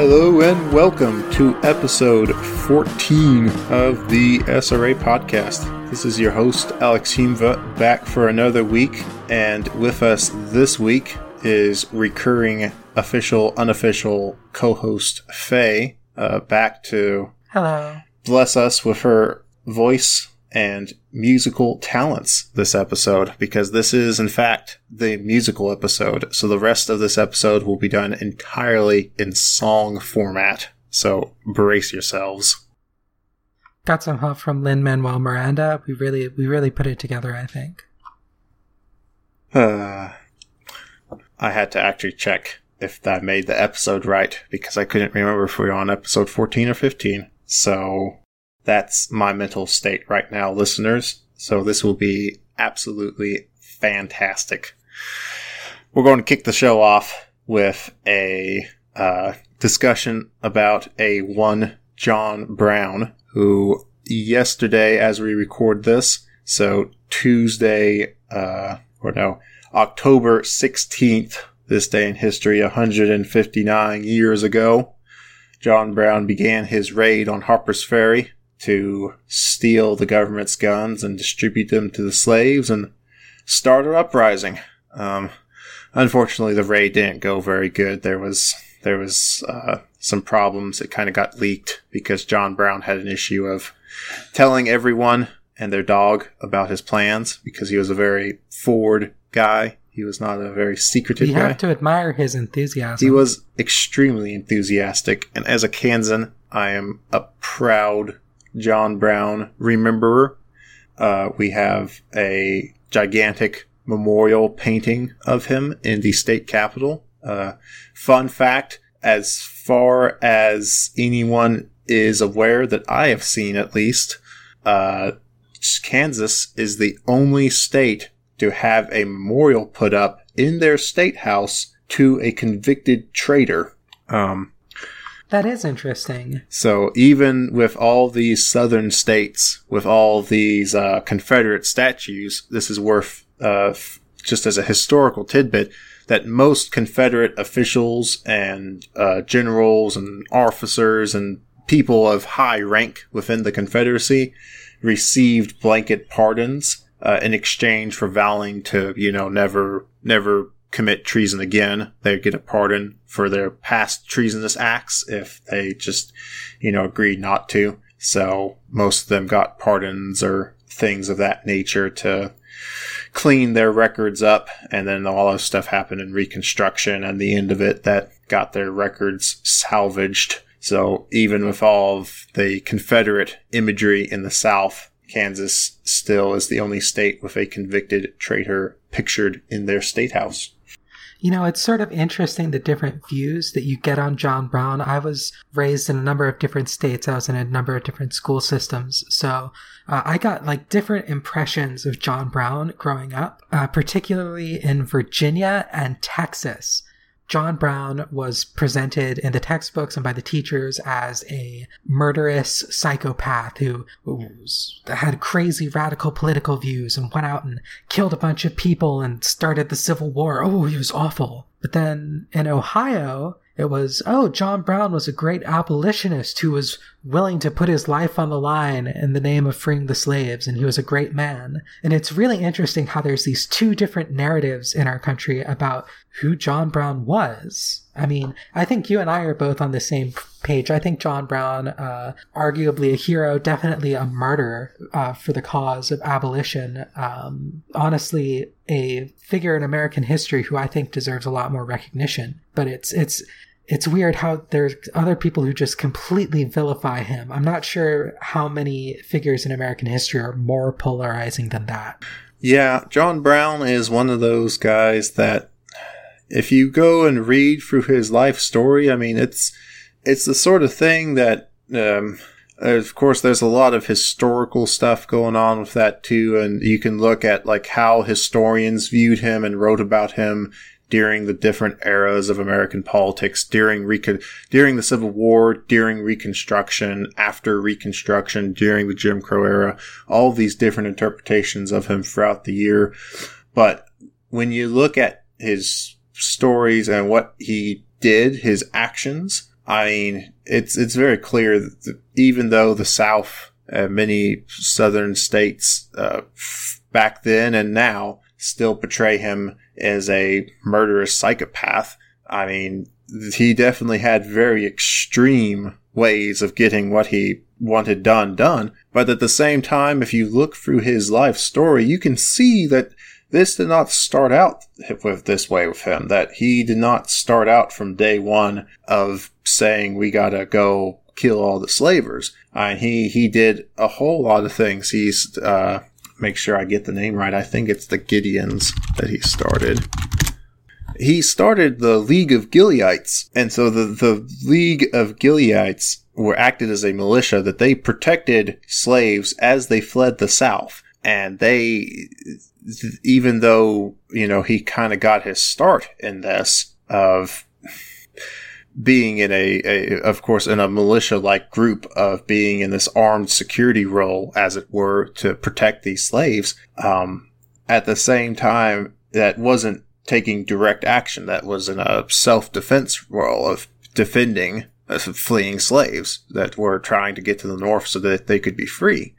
Hello and welcome to episode 14 of the SRA podcast. This is your host, Alex Humva, back for another week. And with us this week is recurring official, unofficial co host Faye, uh, back to Hello. bless us with her voice and musical talents this episode because this is in fact the musical episode. So the rest of this episode will be done entirely in song format. So brace yourselves. Got some help from Lin Manuel Miranda. We really we really put it together, I think. Uh, I had to actually check if I made the episode right because I couldn't remember if we were on episode 14 or 15. So that's my mental state right now, listeners. So this will be absolutely fantastic. We're going to kick the show off with a uh, discussion about a one John Brown who yesterday, as we record this, so Tuesday, uh, or no, October 16th, this day in history, 159 years ago, John Brown began his raid on Harper's Ferry to steal the government's guns and distribute them to the slaves and start an uprising. Um, unfortunately, the raid didn't go very good. There was there was uh, some problems. It kind of got leaked because John Brown had an issue of telling everyone and their dog about his plans because he was a very forward guy. He was not a very secretive You guy. You have to admire his enthusiasm. He was extremely enthusiastic, and as a Kansan, I am a proud John Brown rememberer. Uh, we have a gigantic memorial painting of him in the state capitol. Uh, fun fact as far as anyone is aware that I have seen, at least, uh, Kansas is the only state to have a memorial put up in their state house to a convicted traitor. Um, that is interesting. so even with all these southern states, with all these uh, Confederate statues, this is worth uh, f- just as a historical tidbit that most Confederate officials and uh, generals and officers and people of high rank within the Confederacy received blanket pardons uh, in exchange for vowing to, you know, never, never commit treason again. They'd get a pardon for their past treasonous acts if they just, you know, agreed not to. So most of them got pardons or things of that nature to clean their records up. And then all this stuff happened in Reconstruction and the end of it that got their records salvaged. So even with all of the Confederate imagery in the South, Kansas still is the only state with a convicted traitor pictured in their state house. You know, it's sort of interesting the different views that you get on John Brown. I was raised in a number of different states. I was in a number of different school systems. So uh, I got like different impressions of John Brown growing up, uh, particularly in Virginia and Texas. John Brown was presented in the textbooks and by the teachers as a murderous psychopath who had crazy radical political views and went out and killed a bunch of people and started the Civil War. Oh, he was awful. But then in Ohio, it was, oh, John Brown was a great abolitionist who was willing to put his life on the line in the name of freeing the slaves, and he was a great man. And it's really interesting how there's these two different narratives in our country about who John Brown was. I mean, I think you and I are both on the same page. I think John Brown, uh, arguably a hero, definitely a martyr uh, for the cause of abolition. Um, honestly, a figure in American history who I think deserves a lot more recognition. But it's it's it's weird how there's other people who just completely vilify him. I'm not sure how many figures in American history are more polarizing than that. Yeah, John Brown is one of those guys that if you go and read through his life story, I mean, it's it's the sort of thing that, um, of course, there's a lot of historical stuff going on with that too, and you can look at like how historians viewed him and wrote about him during the different eras of American politics, during recon- during the Civil War, during Reconstruction, after Reconstruction, during the Jim Crow era, all these different interpretations of him throughout the year. But when you look at his stories and what he did, his actions, I mean, it's it's very clear that even though the South, uh, many southern states uh, back then and now still portray him as a murderous psychopath. I mean, he definitely had very extreme ways of getting what he wanted done done. But at the same time, if you look through his life story, you can see that this did not start out with this way with him, that he did not start out from day one of saying we gotta go kill all the slavers. Uh, he, he did a whole lot of things. He's, uh, make sure I get the name right. I think it's the Gideons that he started he started the League of Gileadites. And so the, the League of Gileadites were acted as a militia that they protected slaves as they fled the South. And they, even though, you know, he kind of got his start in this of being in a, a, of course, in a militia like group of being in this armed security role, as it were, to protect these slaves. Um, at the same time, that wasn't taking direct action. That was in a self defense role of defending uh, fleeing slaves that were trying to get to the north so that they could be free.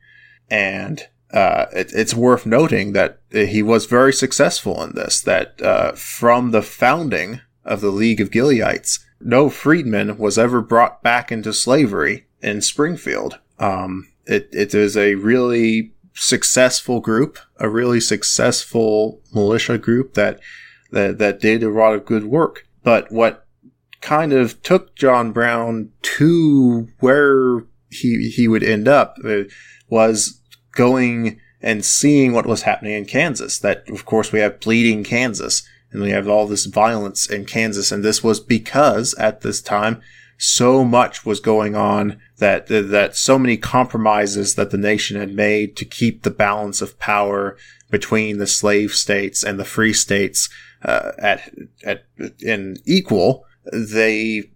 And uh, it, it's worth noting that he was very successful in this, that uh, from the founding of the League of Gileadites, no freedman was ever brought back into slavery in Springfield. Um, it, it is a really successful group, a really successful militia group that that, that did a lot of good work. But what kind of took John Brown to where he, he would end up uh, was going and seeing what was happening in Kansas. That, of course, we have bleeding Kansas and we have all this violence in Kansas. And this was because at this time, so much was going on that, that so many compromises that the nation had made to keep the balance of power between the slave states and the free states uh, at at in equal, they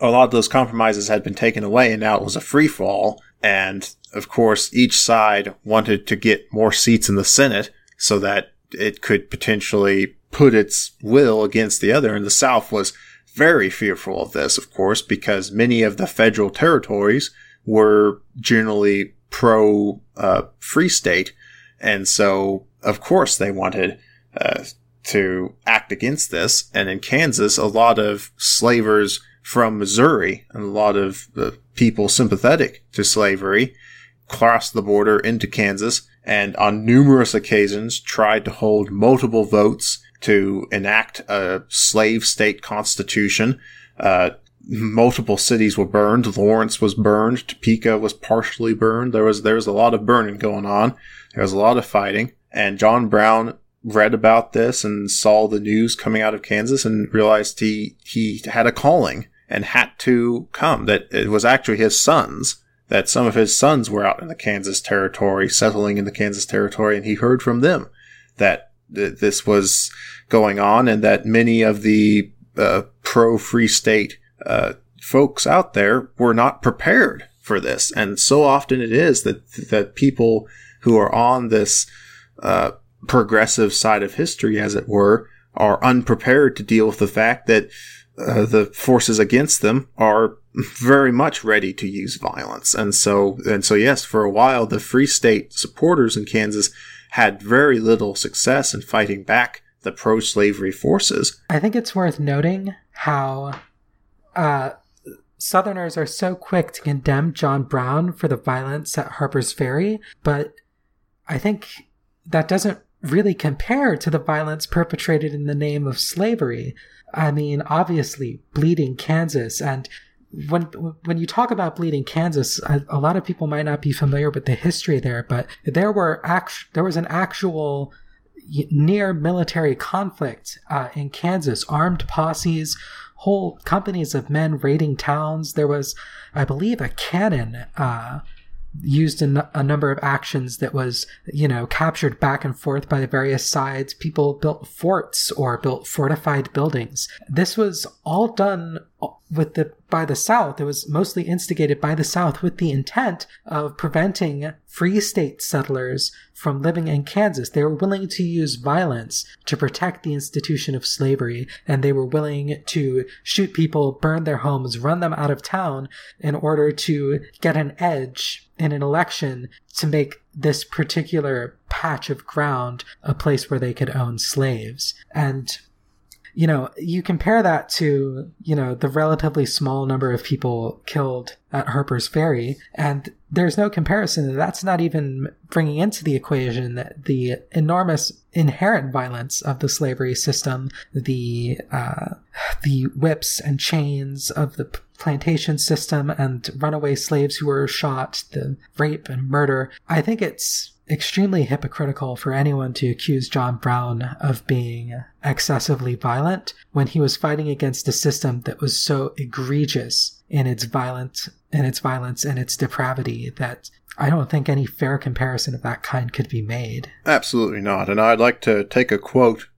a lot of those compromises had been taken away, and now it was a free fall. And of course, each side wanted to get more seats in the Senate so that it could potentially put its will against the other. And the South was very fearful of this, of course, because many of the federal territories were generally pro uh, free state. And so, of course, they wanted uh, to act against this. And in Kansas, a lot of slavers from Missouri and a lot of the people sympathetic to slavery crossed the border into Kansas and on numerous occasions tried to hold multiple votes to enact a slave state constitution. Uh, multiple cities were burned. Lawrence was burned. Topeka was partially burned. There was there was a lot of burning going on. There was a lot of fighting, and John Brown read about this and saw the news coming out of Kansas and realized he he had a calling and had to come. That it was actually his sons. That some of his sons were out in the Kansas territory, settling in the Kansas territory, and he heard from them that th- this was going on, and that many of the uh, pro Free State uh, folks out there were not prepared for this. And so often it is that that people who are on this uh, progressive side of history, as it were, are unprepared to deal with the fact that uh, the forces against them are very much ready to use violence. And so, and so, yes, for a while, the Free State supporters in Kansas had very little success in fighting back the pro slavery forces. I think it's worth noting how uh, Southerners are so quick to condemn John Brown for the violence at Harper's Ferry, but I think that doesn't really compare to the violence perpetrated in the name of slavery. I mean, obviously, bleeding Kansas and when when you talk about bleeding Kansas, a, a, lot of people might not be familiar with the history there, but there were act, there was an actual near military conflict uh, in Kansas, armed posses, whole companies of men raiding towns. There was, I believe, a cannon uh, used in a number of actions that was, you know, captured back and forth by the various sides. People built forts or built fortified buildings. This was all done with the by the South. It was mostly instigated by the South with the intent of preventing free state settlers from living in Kansas. They were willing to use violence to protect the institution of slavery, and they were willing to shoot people, burn their homes, run them out of town in order to get an edge in an election to make this particular patch of ground a place where they could own slaves. And you know, you compare that to, you know, the relatively small number of people killed at Harper's Ferry, and there's no comparison. That's not even bringing into the equation the enormous inherent violence of the slavery system, the uh, the whips and chains of the plantation system, and runaway slaves who were shot, the rape and murder. I think it's extremely hypocritical for anyone to accuse John Brown of being excessively violent when he was fighting against a system that was so egregious in its violent in its violence and its depravity that I don't think any fair comparison of that kind could be made. Absolutely not. And I'd like to take a quote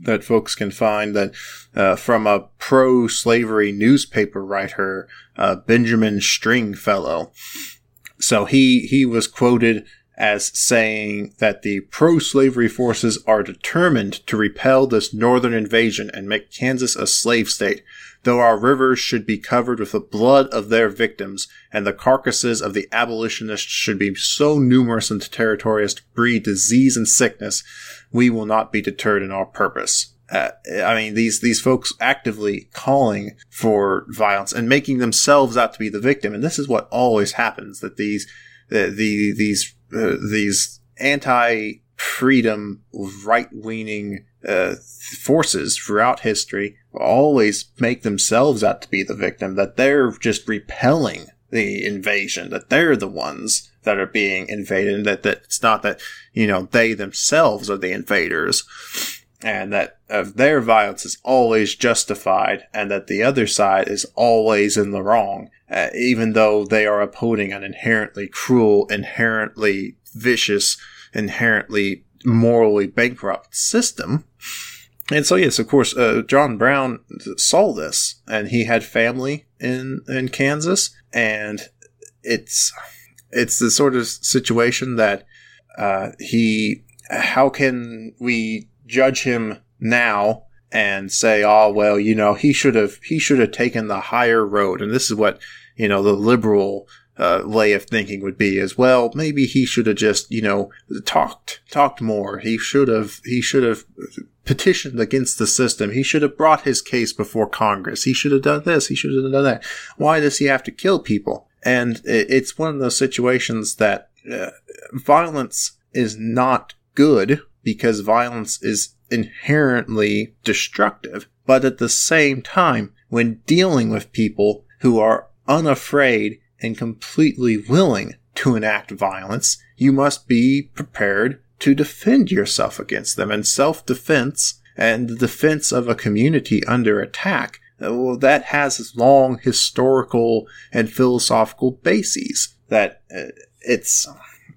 that folks can find that uh, from a pro-slavery newspaper writer, uh, Benjamin Stringfellow. So he he was quoted as saying that the pro slavery forces are determined to repel this northern invasion and make Kansas a slave state, though our rivers should be covered with the blood of their victims, and the carcasses of the abolitionists should be so numerous in the territory as to breed disease and sickness, we will not be deterred in our purpose. Uh, I mean, these these folks actively calling for violence and making themselves out to be the victim, and this is what always happens. That these the, the these these anti freedom right leaning uh, forces throughout history always make themselves out to be the victim, that they're just repelling the invasion, that they're the ones that are being invaded, and that, that it's not that, you know, they themselves are the invaders, and that uh, their violence is always justified, and that the other side is always in the wrong uh, even though they are upholding an inherently cruel, inherently vicious, inherently morally bankrupt system. And so, yes, of course, uh, John Brown saw this, and he had family in in Kansas, and it's it's the sort of situation that uh, he. How can we judge him now and say, "Oh, well, you know, he should have he should have taken the higher road," and this is what you know, the liberal uh, way of thinking would be as well. Maybe he should have just, you know, talked, talked more. He should have, he should have petitioned against the system. He should have brought his case before Congress. He should have done this. He should have done that. Why does he have to kill people? And it's one of those situations that uh, violence is not good because violence is inherently destructive. But at the same time, when dealing with people who are unafraid and completely willing to enact violence, you must be prepared to defend yourself against them. And self defense and the defense of a community under attack, well, that has long historical and philosophical bases. That uh, it's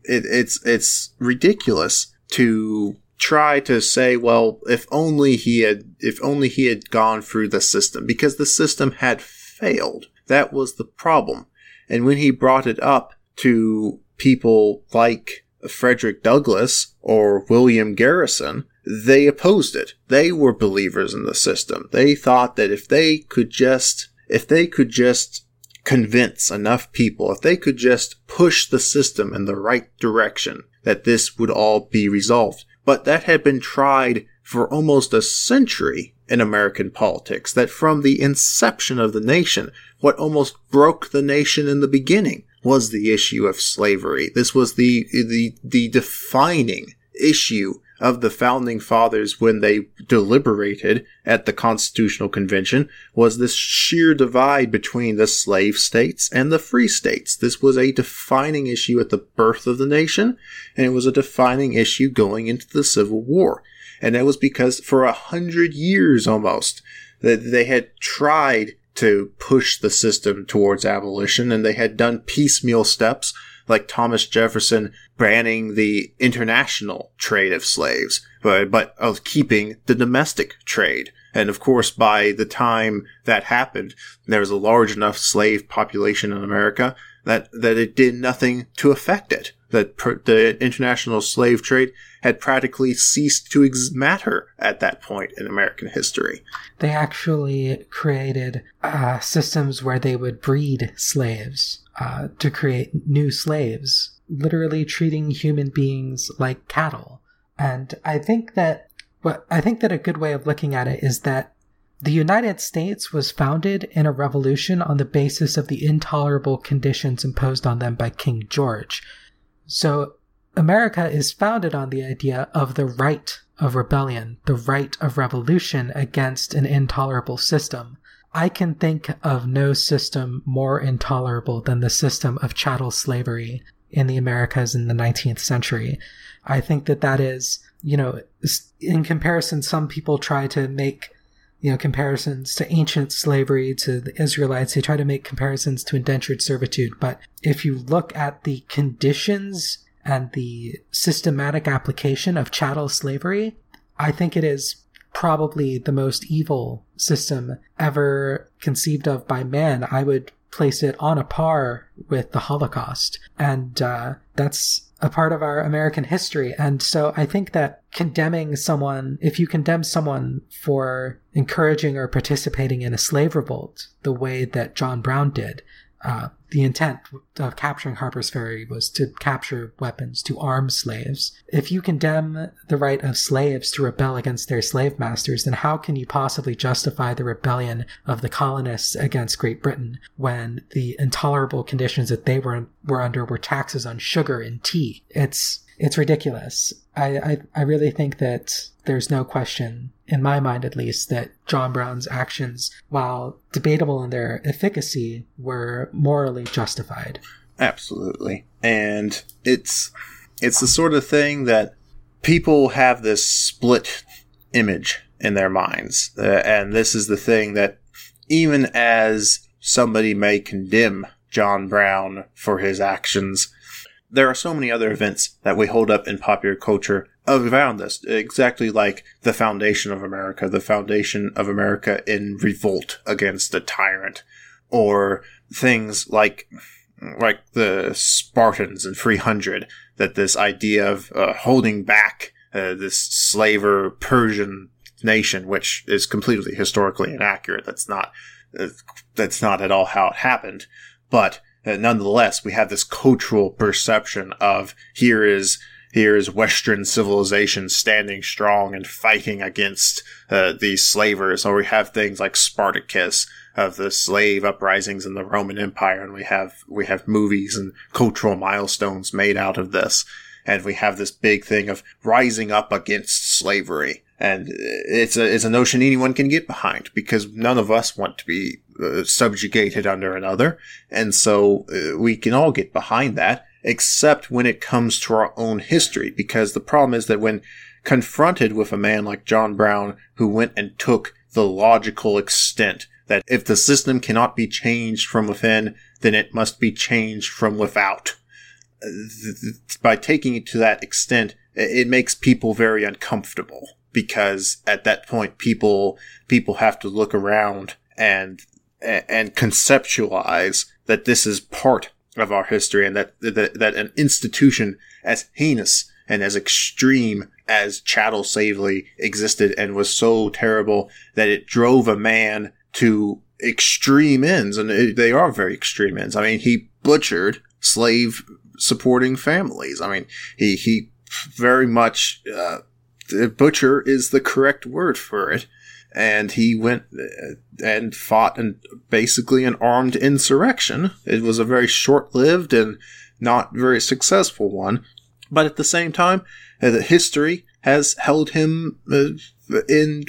it, it's it's ridiculous to try to say, well, if only he had if only he had gone through the system, because the system had failed. That was the problem. And when he brought it up to people like Frederick Douglass or William Garrison, they opposed it. They were believers in the system. They thought that if they could just, if they could just convince enough people, if they could just push the system in the right direction, that this would all be resolved. But that had been tried for almost a century in American politics, that from the inception of the nation, what almost broke the nation in the beginning was the issue of slavery. This was the, the, the defining issue of the founding fathers when they deliberated at the Constitutional Convention was this sheer divide between the slave states and the free states. This was a defining issue at the birth of the nation, and it was a defining issue going into the Civil War. And that was because for a hundred years almost, that they had tried to push the system towards abolition and they had done piecemeal steps like Thomas Jefferson banning the international trade of slaves, but, but of keeping the domestic trade. And of course, by the time that happened, there was a large enough slave population in America that, that it did nothing to affect it. That the international slave trade had practically ceased to ex- matter at that point in American history. They actually created uh, systems where they would breed slaves uh, to create new slaves, literally treating human beings like cattle. And I think that but I think that a good way of looking at it is that the United States was founded in a revolution on the basis of the intolerable conditions imposed on them by King George. So America is founded on the idea of the right of rebellion, the right of revolution against an intolerable system. I can think of no system more intolerable than the system of chattel slavery in the Americas in the 19th century. I think that that is you know, in comparison, some people try to make, you know, comparisons to ancient slavery, to the Israelites. They try to make comparisons to indentured servitude. But if you look at the conditions and the systematic application of chattel slavery, I think it is probably the most evil system ever conceived of by man. I would place it on a par with the Holocaust. And uh, that's a part of our American history. And so I think that condemning someone, if you condemn someone for encouraging or participating in a slave revolt the way that John Brown did, uh, the intent of capturing Harper's Ferry was to capture weapons, to arm slaves. If you condemn the right of slaves to rebel against their slave masters, then how can you possibly justify the rebellion of the colonists against Great Britain when the intolerable conditions that they were, were under were taxes on sugar and tea? It's, it's ridiculous. I, I, I really think that there's no question, in my mind at least, that John Brown's actions, while debatable in their efficacy, were morally justified. Absolutely. And it's it's the sort of thing that people have this split image in their minds. Uh, and this is the thing that even as somebody may condemn John Brown for his actions, there are so many other events that we hold up in popular culture around this, exactly like the foundation of America, the foundation of America in revolt against a tyrant, or things like like the Spartans in 300, that this idea of uh, holding back uh, this slaver Persian nation, which is completely historically inaccurate. That's not uh, that's not at all how it happened, but uh, nonetheless, we have this cultural perception of here is here is Western civilization standing strong and fighting against uh, these slavers. Or we have things like Spartacus of the slave uprisings in the Roman Empire, and we have we have movies and cultural milestones made out of this, and we have this big thing of rising up against slavery. And it's a it's a notion anyone can get behind because none of us want to be uh, subjugated under another, and so uh, we can all get behind that except when it comes to our own history. Because the problem is that when confronted with a man like John Brown, who went and took the logical extent that if the system cannot be changed from within, then it must be changed from without. By taking it to that extent, it makes people very uncomfortable because at that point, people, people have to look around and, and conceptualize that this is part of our history and that, that, that an institution as heinous and as extreme as chattel slavery existed and was so terrible that it drove a man to extreme ends. And it, they are very extreme ends. I mean, he butchered slave supporting families. I mean, he, he very much, uh, butcher is the correct word for it and he went uh, and fought in basically an armed insurrection. It was a very short lived and not very successful one, but at the same time, uh, history has held him uh, in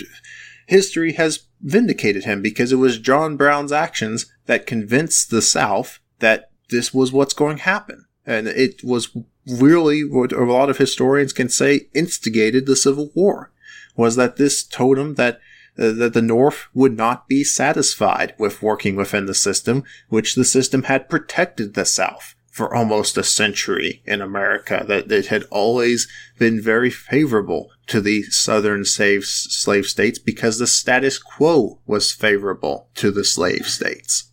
history has vindicated him because it was John Brown's actions that convinced the South that this was what's going to happen. And it was really what a lot of historians can say instigated the Civil War was that this totem that uh, that the North would not be satisfied with working within the system, which the system had protected the South for almost a century in America, that it had always been very favorable to the southern slave, slave states because the status quo was favorable to the slave states.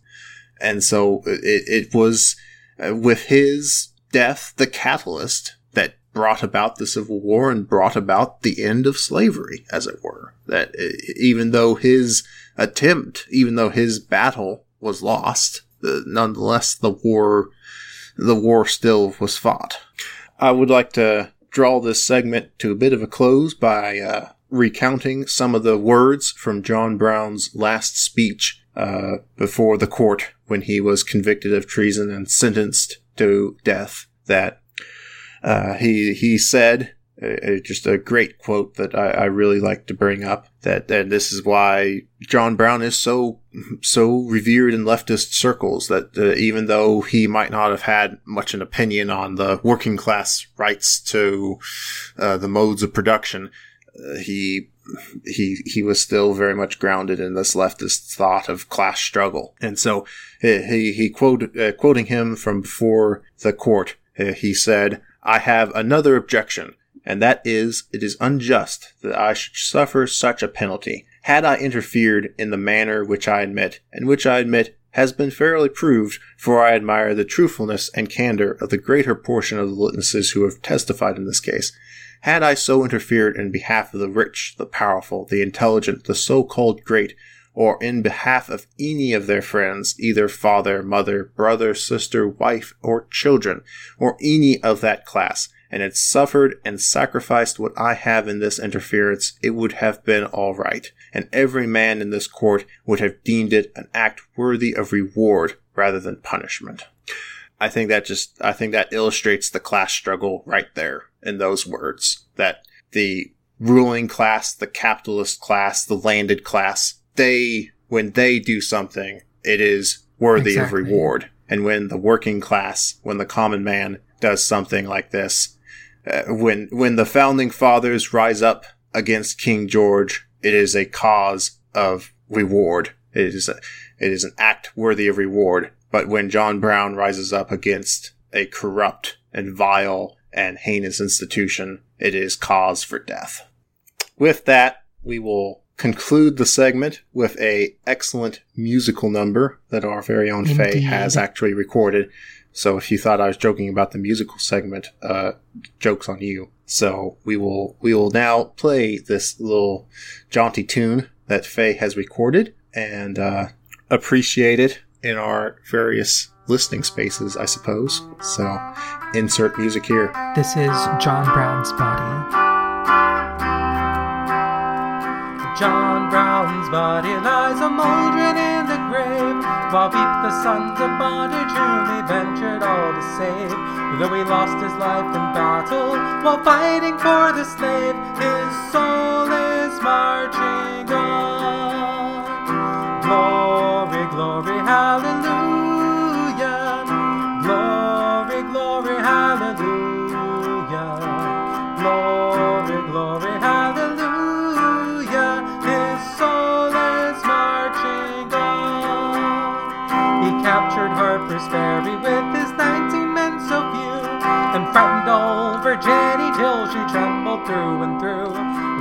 And so it, it was uh, with his death the catalyst that brought about the Civil War and brought about the end of slavery, as it were. That uh, even though his attempt, even though his battle was lost, uh, nonetheless the war the war still was fought. I would like to draw this segment to a bit of a close by uh, recounting some of the words from John Brown's last speech uh, before the court when he was convicted of treason and sentenced to death. That uh, he he said uh, just a great quote that I, I, really like to bring up. That and this is why John Brown is so so revered in leftist circles. That uh, even though he might not have had much an opinion on the working class rights to uh, the modes of production, uh, he he he was still very much grounded in this leftist thought of class struggle. And so he he quote uh, quoting him from before the court, uh, he said, "I have another objection." and that is, it is unjust that I should suffer such a penalty. Had I interfered in the manner which I admit, and which I admit has been fairly proved, for I admire the truthfulness and candor of the greater portion of the witnesses who have testified in this case. Had I so interfered in behalf of the rich, the powerful, the intelligent, the so-called great, or in behalf of any of their friends, either father, mother, brother, sister, wife, or children, or any of that class, and had suffered and sacrificed what I have in this interference, it would have been all right, and every man in this court would have deemed it an act worthy of reward rather than punishment. I think that just, I think that illustrates the class struggle right there in those words. That the ruling class, the capitalist class, the landed class, they, when they do something, it is worthy exactly. of reward. And when the working class, when the common man does something like this, uh, when when the founding fathers rise up against King George, it is a cause of reward. It is a, it is an act worthy of reward. But when John Brown rises up against a corrupt and vile and heinous institution, it is cause for death. With that, we will conclude the segment with a excellent musical number that our very own Indeed. Faye has actually recorded. So if you thought I was joking about the musical segment, uh, jokes on you. So we will we will now play this little jaunty tune that Faye has recorded and uh, appreciate it in our various listening spaces, I suppose. So insert music here. This is John Brown's body. John Brown's body lies a mouldering in the grave, while weep the sons of bondage whom he ventured all to save. Though he lost his life in battle while fighting for the slave, his soul is marching on. Glory, Glory, glory, hallelujah. His soul is marching on. He captured Harper's Ferry with his nineteen men so few, and frightened old Virginia till she trembled through and through.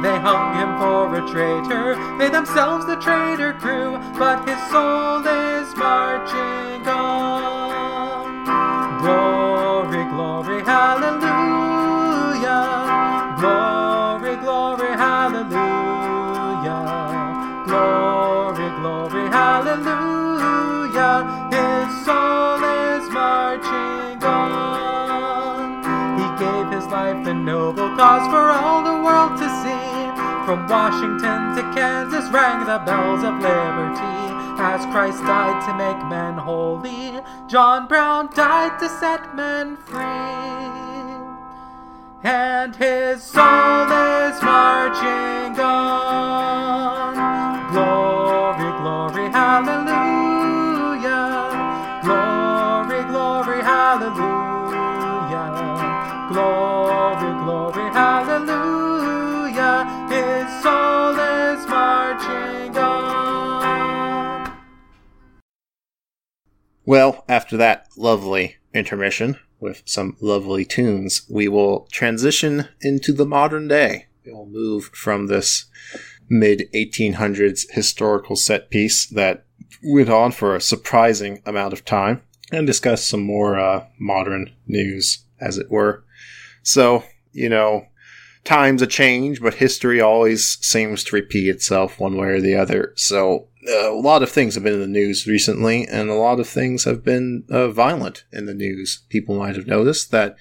They hung him for a traitor, they themselves the traitor crew, but his soul is marching on. Cause for all the world to see. From Washington to Kansas rang the bells of liberty. As Christ died to make men holy, John Brown died to set men free. And his soul is marching on. Well, after that lovely intermission with some lovely tunes, we will transition into the modern day. We'll move from this mid 1800s historical set piece that went on for a surprising amount of time and discuss some more uh, modern news, as it were. So, you know, times a change, but history always seems to repeat itself one way or the other. So, a lot of things have been in the news recently, and a lot of things have been uh, violent in the news. People might have noticed that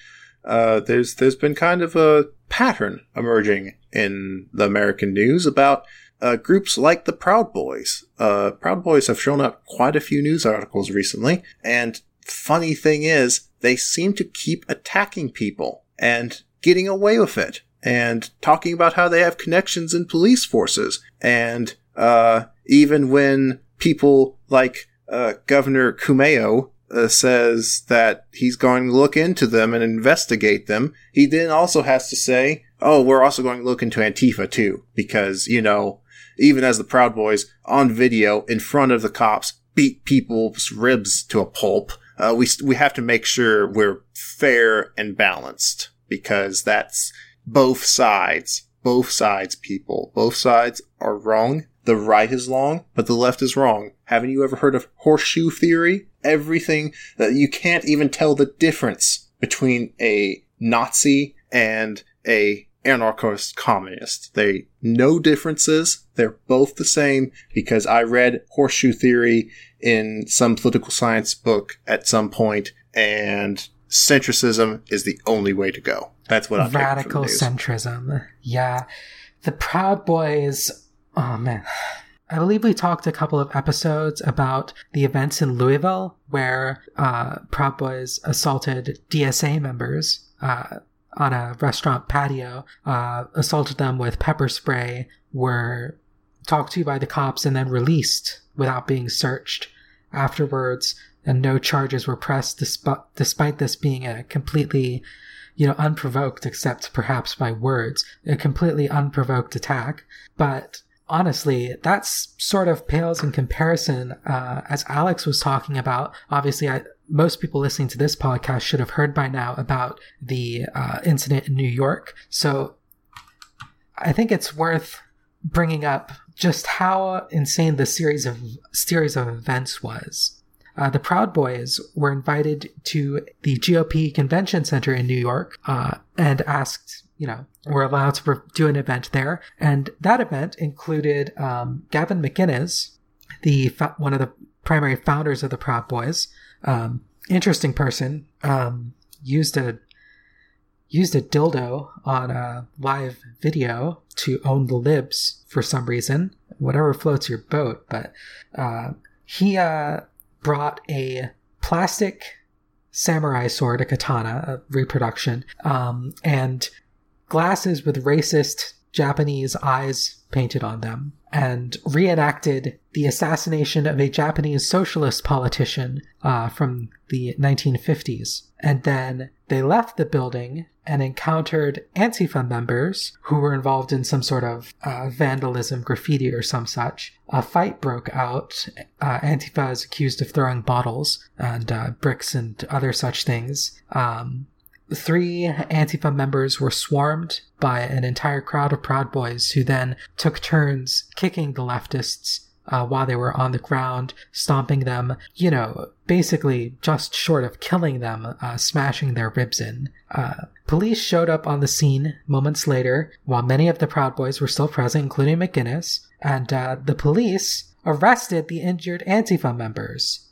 uh, there's there's been kind of a pattern emerging in the American news about uh, groups like the Proud Boys. Uh, Proud Boys have shown up quite a few news articles recently, and funny thing is, they seem to keep attacking people and getting away with it, and talking about how they have connections in police forces, and uh, even when people like uh, Governor Cuomo uh, says that he's going to look into them and investigate them, he then also has to say, "Oh, we're also going to look into Antifa too," because you know even as the Proud Boys on video in front of the cops beat people's ribs to a pulp. Uh, we we have to make sure we're fair and balanced because that's both sides. Both sides, people. Both sides are wrong. The right is wrong, but the left is wrong. Haven't you ever heard of horseshoe theory? Everything that you can't even tell the difference between a Nazi and a anarchist communist. They no differences. They're both the same because I read horseshoe theory in some political science book at some point, and centricism is the only way to go. That's what I radical centrism. Yeah, the Proud Boys. Oh man. I believe we talked a couple of episodes about the events in Louisville where uh, Proud Boys assaulted DSA members. Uh, on a restaurant patio, uh, assaulted them with pepper spray, were talked to by the cops, and then released without being searched afterwards. And no charges were pressed, despite, despite this being a completely, you know, unprovoked, except perhaps by words, a completely unprovoked attack. But honestly, that's sort of pales in comparison. Uh, as Alex was talking about, obviously, I, most people listening to this podcast should have heard by now about the uh, incident in New York. So I think it's worth bringing up just how insane the series of series of events was. Uh, the Proud Boys were invited to the GOP Convention Center in New York uh, and asked, you know, we were allowed to do an event there. And that event included um, Gavin McInnes, the one of the primary founders of the Proud Boys, um, interesting person. Um, used a used a dildo on a live video to own the libs for some reason. Whatever floats your boat, but uh, he uh, brought a plastic samurai sword, a katana, a reproduction, um, and glasses with racist Japanese eyes painted on them and reenacted the assassination of a Japanese socialist politician uh, from the 1950s. And then they left the building and encountered Antifa members who were involved in some sort of uh, vandalism, graffiti, or some such. A fight broke out. Uh, Antifa is accused of throwing bottles and uh, bricks and other such things. Um, three Antifa members were swarmed by an entire crowd of Proud Boys who then took turns kicking the leftists uh, while they were on the ground, stomping them, you know, basically just short of killing them, uh, smashing their ribs in. Uh, police showed up on the scene moments later while many of the Proud Boys were still present, including McInnes, and uh, the police arrested the injured Antifa members.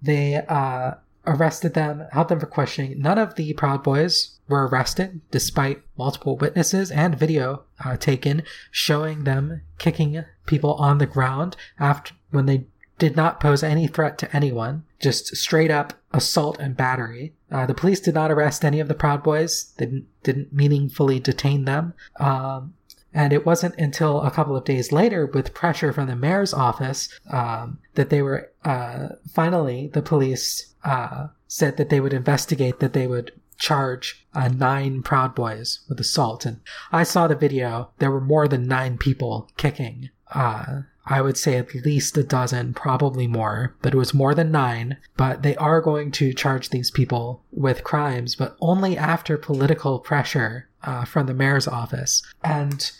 They uh, arrested them, held them for questioning. None of the Proud Boys were arrested, despite multiple witnesses and video uh, taken showing them kicking people on the ground after when they did not pose any threat to anyone, just straight up assault and battery. Uh, the police did not arrest any of the Proud Boys. They didn't, didn't meaningfully detain them. Um, and it wasn't until a couple of days later, with pressure from the mayor's office, um, that they were uh, finally the police uh, said that they would investigate, that they would charge uh, nine Proud Boys with assault. And I saw the video. There were more than nine people kicking uh, I would say at least a dozen, probably more, but it was more than nine. But they are going to charge these people with crimes, but only after political pressure uh, from the mayor's office. And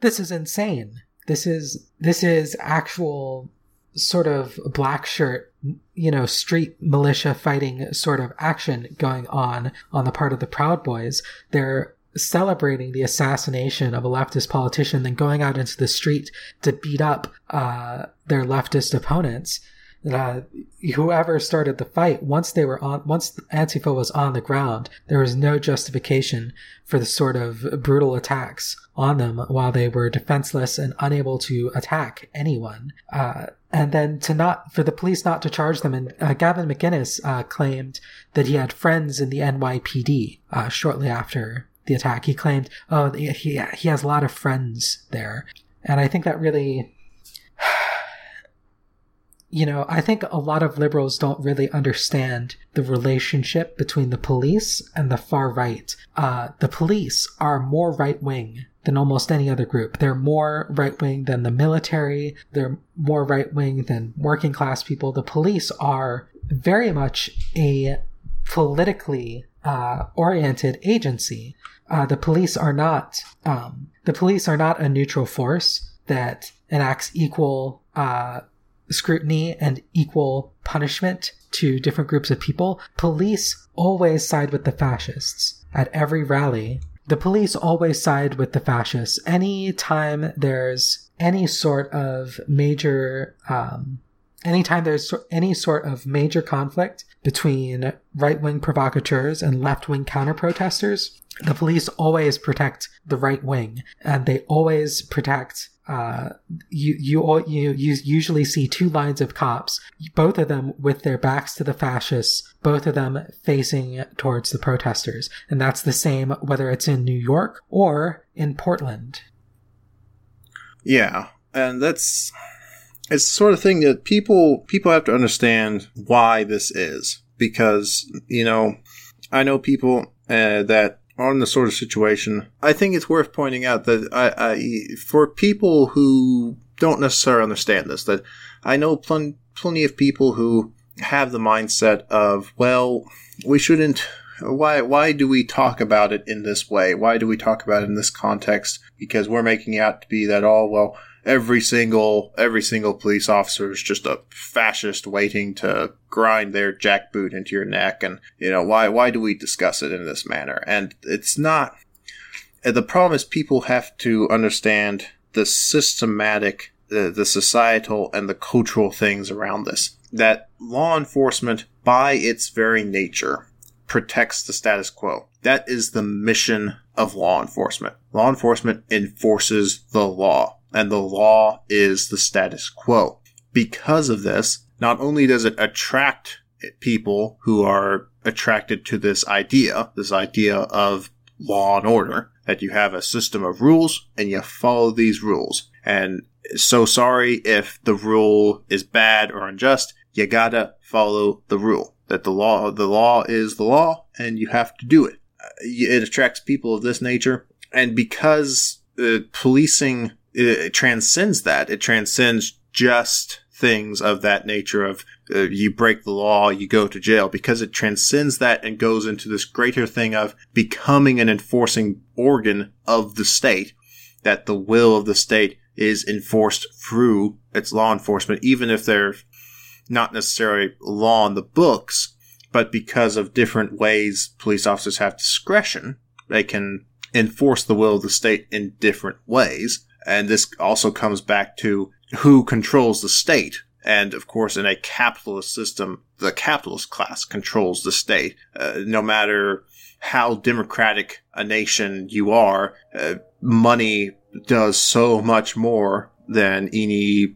this is insane. This is this is actual sort of black shirt, you know, street militia fighting sort of action going on on the part of the Proud Boys. They're celebrating the assassination of a leftist politician, then going out into the street to beat up uh, their leftist opponents. Uh, whoever started the fight, once they were on, once Antifa was on the ground, there was no justification for the sort of brutal attacks on them while they were defenseless and unable to attack anyone. Uh, and then to not for the police not to charge them. And uh, Gavin McInnes uh, claimed that he had friends in the NYPD uh, shortly after the attack. He claimed, oh, he, he has a lot of friends there. And I think that really, you know, I think a lot of liberals don't really understand the relationship between the police and the far right. Uh, the police are more right wing than almost any other group. They're more right wing than the military. They're more right wing than working class people. The police are very much a politically uh, oriented agency uh, the police are not um, the police are not a neutral force that enacts equal uh, scrutiny and equal punishment to different groups of people. Police always side with the fascists at every rally. The police always side with the fascists. Anytime there's any sort of major, um, anytime there's any sort of major conflict between right wing provocateurs and left wing counter protesters, the police always protect the right wing and they always protect uh, you, you you you usually see two lines of cops, both of them with their backs to the fascists, both of them facing towards the protesters, and that's the same whether it's in New York or in Portland. Yeah, and that's it's the sort of thing that people people have to understand why this is. Because you know I know people uh, that on the sort of situation, I think it's worth pointing out that I, I for people who don't necessarily understand this, that I know pl- plenty of people who have the mindset of, well, we shouldn't. Why? Why do we talk about it in this way? Why do we talk about it in this context? Because we're making out to be that all well every single every single police officer is just a fascist waiting to grind their jackboot into your neck and you know why why do we discuss it in this manner? And it's not the problem is people have to understand the systematic the, the societal and the cultural things around this that law enforcement by its very nature protects the status quo. That is the mission of law enforcement. Law enforcement enforces the law and the law is the status quo. Because of this, not only does it attract people who are attracted to this idea, this idea of law and order, that you have a system of rules and you follow these rules. And so sorry if the rule is bad or unjust, you gotta follow the rule. That the law, the law is the law and you have to do it. It attracts people of this nature. And because uh, policing it transcends that. It transcends just things of that nature of uh, you break the law, you go to jail, because it transcends that and goes into this greater thing of becoming an enforcing organ of the state, that the will of the state is enforced through its law enforcement, even if they're not necessarily law in the books, but because of different ways police officers have discretion, they can enforce the will of the state in different ways. And this also comes back to who controls the state. And of course, in a capitalist system, the capitalist class controls the state. Uh, no matter how democratic a nation you are, uh, money does so much more than any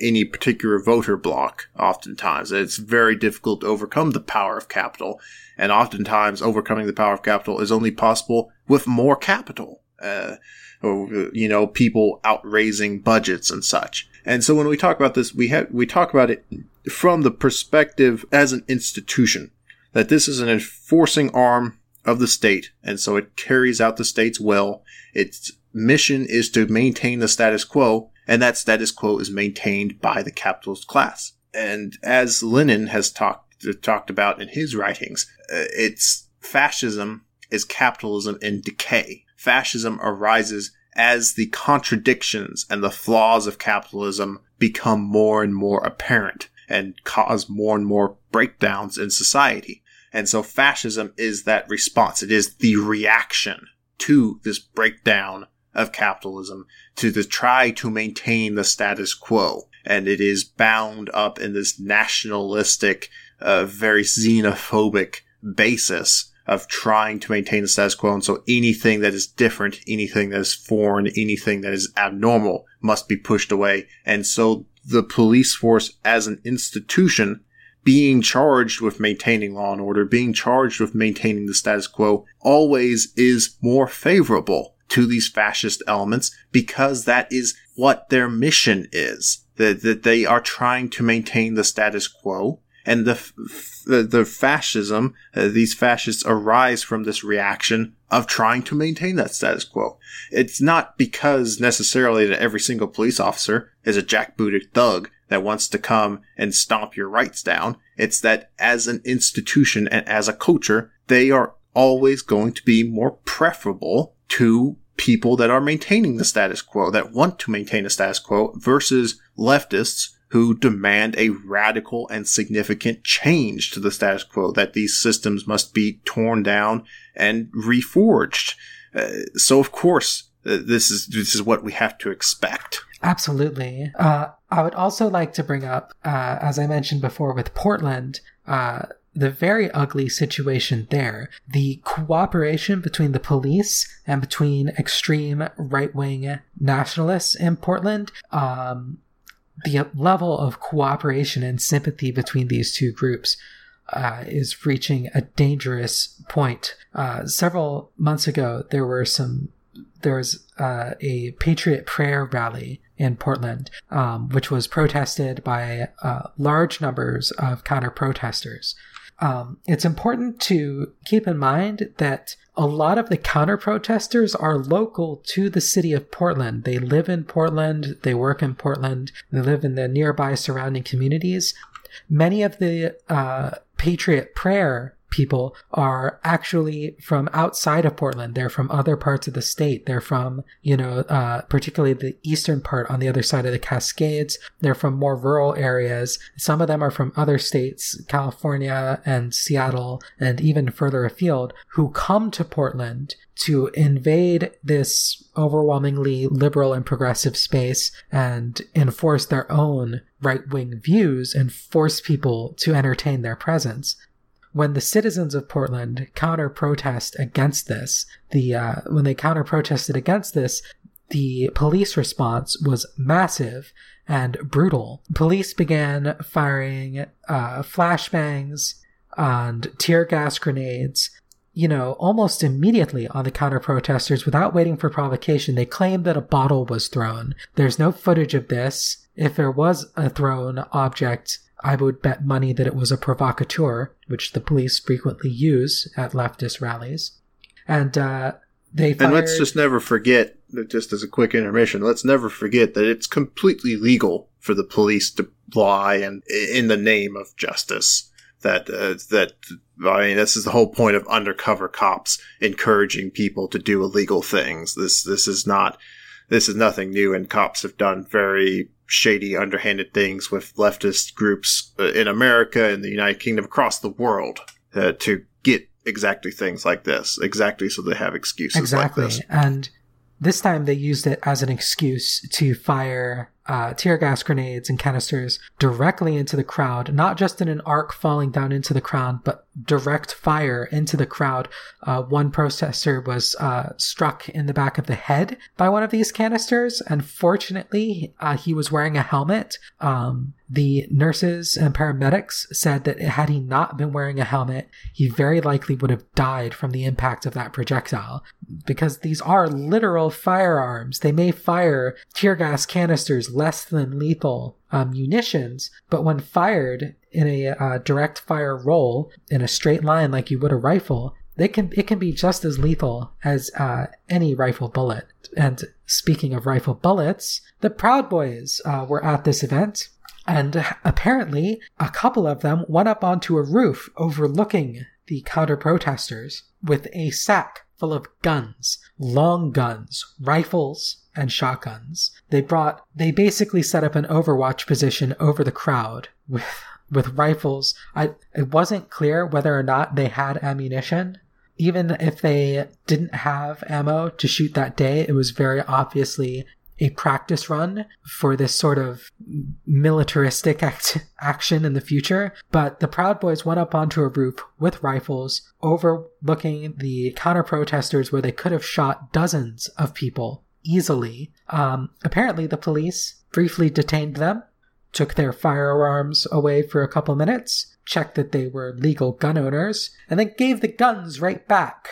any particular voter block. Oftentimes, it's very difficult to overcome the power of capital, and oftentimes overcoming the power of capital is only possible with more capital. Uh, or, you know, people outraising budgets and such. And so when we talk about this, we have, we talk about it from the perspective as an institution, that this is an enforcing arm of the state. And so it carries out the state's will. Its mission is to maintain the status quo. and that status quo is maintained by the capitalist class. And as Lenin has talked talked about in his writings, uh, it's fascism is capitalism in decay. Fascism arises as the contradictions and the flaws of capitalism become more and more apparent and cause more and more breakdowns in society. And so fascism is that response. It is the reaction to this breakdown of capitalism to the try to maintain the status quo. And it is bound up in this nationalistic, uh, very xenophobic basis of trying to maintain the status quo. And so anything that is different, anything that is foreign, anything that is abnormal must be pushed away. And so the police force as an institution being charged with maintaining law and order, being charged with maintaining the status quo always is more favorable to these fascist elements because that is what their mission is. That, that they are trying to maintain the status quo and the the, the fascism, uh, these fascists arise from this reaction of trying to maintain that status quo. It's not because necessarily that every single police officer is a jackbooted thug that wants to come and stomp your rights down. It's that as an institution and as a culture, they are always going to be more preferable to people that are maintaining the status quo, that want to maintain a status quo versus leftists who demand a radical and significant change to the status quo, that these systems must be torn down and reforged. Uh, so, of course, uh, this is this is what we have to expect. Absolutely. Uh, I would also like to bring up, uh, as I mentioned before, with Portland. Uh, the very ugly situation there. The cooperation between the police and between extreme right wing nationalists in Portland um, the level of cooperation and sympathy between these two groups uh, is reaching a dangerous point. Uh, several months ago, there were some. There was uh, a Patriot Prayer rally in Portland, um, which was protested by uh, large numbers of counter protesters. Um, it's important to keep in mind that a lot of the counter protesters are local to the city of Portland. They live in Portland, they work in Portland, they live in the nearby surrounding communities. Many of the uh, Patriot Prayer people are actually from outside of Portland. They're from other parts of the state. They're from, you know, uh, particularly the eastern part on the other side of the Cascades. They're from more rural areas. Some of them are from other states, California and Seattle, and even further afield, who come to Portland to invade this overwhelmingly liberal and progressive space and enforce their own right wing views and force people to entertain their presence when the citizens of Portland counter protest against this, the uh, when they counter protested against this, the police response was massive and brutal. Police began firing uh, flashbangs and tear gas grenades. You know, almost immediately on the counter protesters without waiting for provocation. They claimed that a bottle was thrown. There's no footage of this. If there was a thrown object, I would bet money that it was a provocateur, which the police frequently use at leftist rallies. And uh, they fired... And let's just never forget, just as a quick intermission, let's never forget that it's completely legal for the police to lie and in the name of justice. That uh, that I mean, this is the whole point of undercover cops encouraging people to do illegal things. This this is not this is nothing new, and cops have done very shady, underhanded things with leftist groups uh, in America, in the United Kingdom, across the world uh, to get exactly things like this, exactly so they have excuses exactly. like this. And this time they used it as an excuse to fire uh, tear gas grenades and canisters directly into the crowd, not just in an arc falling down into the crowd, but direct fire into the crowd. Uh, one protester was uh, struck in the back of the head by one of these canisters, and fortunately, uh, he was wearing a helmet. Um, the nurses and paramedics said that had he not been wearing a helmet, he very likely would have died from the impact of that projectile. Because these are literal firearms. They may fire tear gas canisters less than lethal uh, munitions, but when fired in a uh, direct fire roll in a straight line like you would a rifle, they can it can be just as lethal as uh, any rifle bullet. And speaking of rifle bullets, the Proud Boys uh, were at this event, and apparently a couple of them went up onto a roof overlooking the counter protesters with a sack full of guns, long guns, rifles, and shotguns. They brought, they basically set up an overwatch position over the crowd with, with rifles. I, it wasn't clear whether or not they had ammunition. Even if they didn't have ammo to shoot that day, it was very obviously a practice run for this sort of militaristic act- action in the future. But the Proud Boys went up onto a roof with rifles overlooking the counter protesters where they could have shot dozens of people easily. Um, apparently, the police briefly detained them, took their firearms away for a couple minutes, checked that they were legal gun owners, and then gave the guns right back.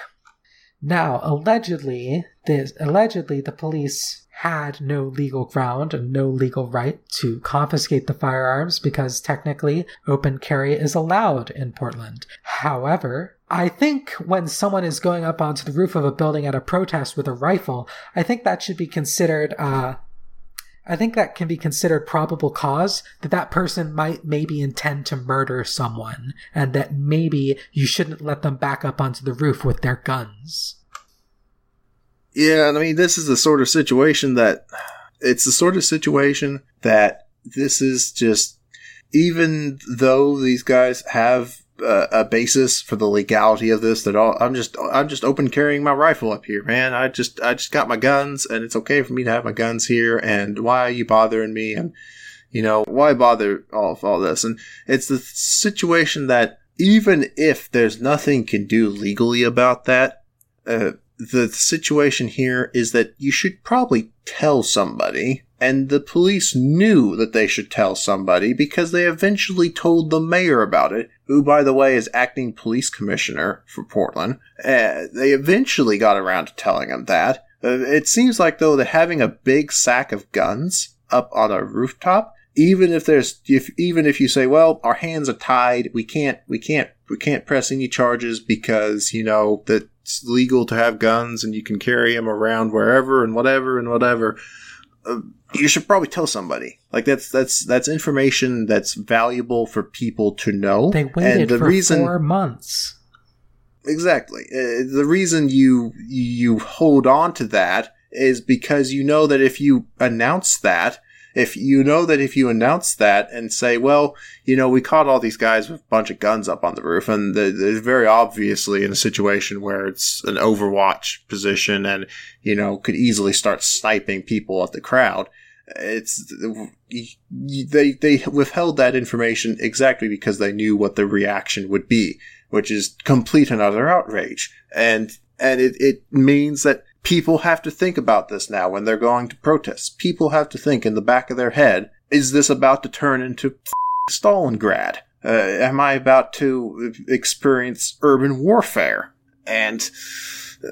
Now, allegedly, this allegedly the police had no legal ground and no legal right to confiscate the firearms because technically open carry is allowed in Portland. However, I think when someone is going up onto the roof of a building at a protest with a rifle, I think that should be considered, uh, I think that can be considered probable cause that that person might maybe intend to murder someone and that maybe you shouldn't let them back up onto the roof with their guns. Yeah, I mean, this is the sort of situation that it's the sort of situation that this is just even though these guys have uh, a basis for the legality of this that all I'm just I'm just open carrying my rifle up here, man. I just I just got my guns and it's okay for me to have my guns here and why are you bothering me and you know, why bother all of all this? And it's the situation that even if there's nothing can do legally about that, uh, the situation here is that you should probably tell somebody, and the police knew that they should tell somebody because they eventually told the mayor about it, who, by the way, is acting police commissioner for Portland. Uh, they eventually got around to telling him that. Uh, it seems like, though, that having a big sack of guns up on a rooftop even if there's if even if you say well our hands are tied we can't we can't we can't press any charges because you know that it's legal to have guns and you can carry them around wherever and whatever and whatever. Uh, you should probably tell somebody. Like that's that's that's information that's valuable for people to know. They waited and the for reason, four months. Exactly. Uh, the reason you you hold on to that is because you know that if you announce that, if you know that if you announce that and say, well, you know, we caught all these guys with a bunch of guns up on the roof, and they're very obviously in a situation where it's an overwatch position and, you know, could easily start sniping people at the crowd. It's, they, they withheld that information exactly because they knew what the reaction would be, which is complete and utter outrage. And, and it, it means that people have to think about this now when they're going to protest. People have to think in the back of their head, is this about to turn into Stalingrad? Uh, am I about to experience urban warfare? And uh,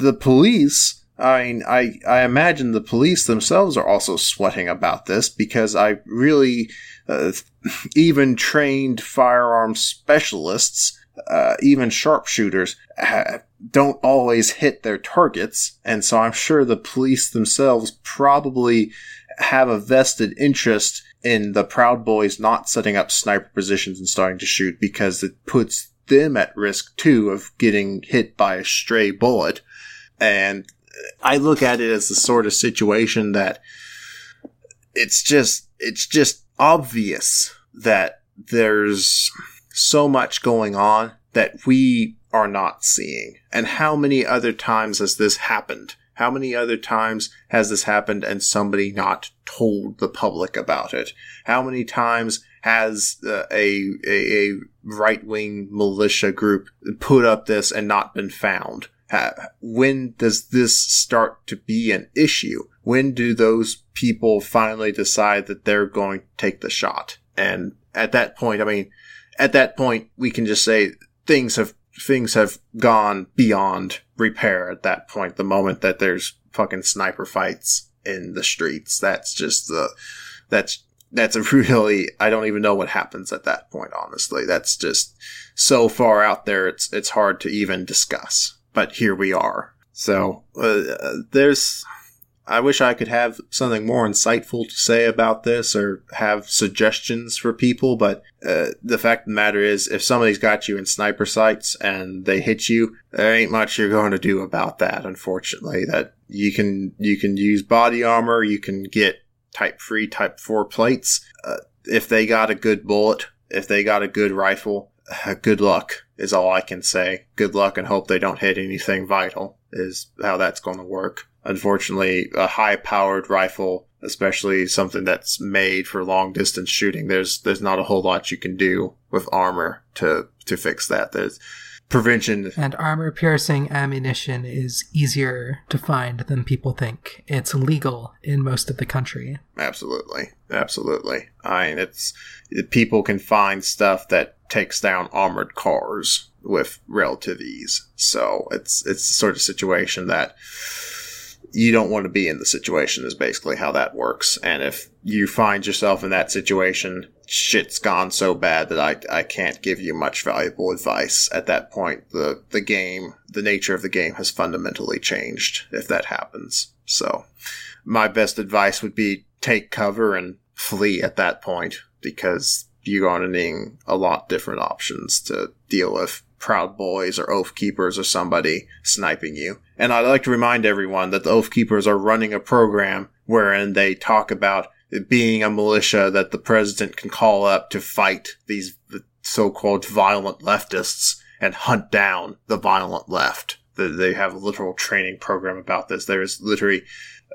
the police, I mean, I, I imagine the police themselves are also sweating about this because I really, uh, even trained firearms specialists, uh, even sharpshooters, don't always hit their targets. And so I'm sure the police themselves probably have a vested interest in the Proud Boys not setting up sniper positions and starting to shoot because it puts them at risk too of getting hit by a stray bullet. And I look at it as the sort of situation that it's just, it's just obvious that there's so much going on that we are not seeing. And how many other times has this happened? How many other times has this happened and somebody not told the public about it? How many times has uh, a, a, a right wing militia group put up this and not been found? when does this start to be an issue? When do those people finally decide that they're going to take the shot? And at that point, I mean, at that point, we can just say things have things have gone beyond repair at that point. The moment that there's fucking sniper fights in the streets, that's just the that's that's a really I don't even know what happens at that point. Honestly, that's just so far out there. It's it's hard to even discuss. But here we are. So uh, there's. I wish I could have something more insightful to say about this or have suggestions for people, but uh, the fact of the matter is, if somebody's got you in sniper sights and they hit you, there ain't much you're going to do about that. Unfortunately, that you can you can use body armor, you can get type 3, type 4 plates. Uh, if they got a good bullet, if they got a good rifle, uh, good luck is all I can say. Good luck and hope they don't hit anything vital is how that's going to work. Unfortunately, a high powered rifle, especially something that's made for long distance shooting, there's there's not a whole lot you can do with armor to to fix that. There's prevention. And armor piercing ammunition is easier to find than people think. It's legal in most of the country. Absolutely. Absolutely. I mean, it's people can find stuff that takes down armored cars with relative ease. So it's it's the sort of situation that you don't want to be in the situation is basically how that works. And if you find yourself in that situation, shit's gone so bad that I, I can't give you much valuable advice at that point. The, the game, the nature of the game has fundamentally changed if that happens. So my best advice would be take cover and flee at that point because you're going to need a lot different options to deal with Proud Boys or Oath Keepers or somebody sniping you. And I'd like to remind everyone that the Oath Keepers are running a program wherein they talk about being a militia that the president can call up to fight these so-called violent leftists and hunt down the violent left. They have a literal training program about this. There is literally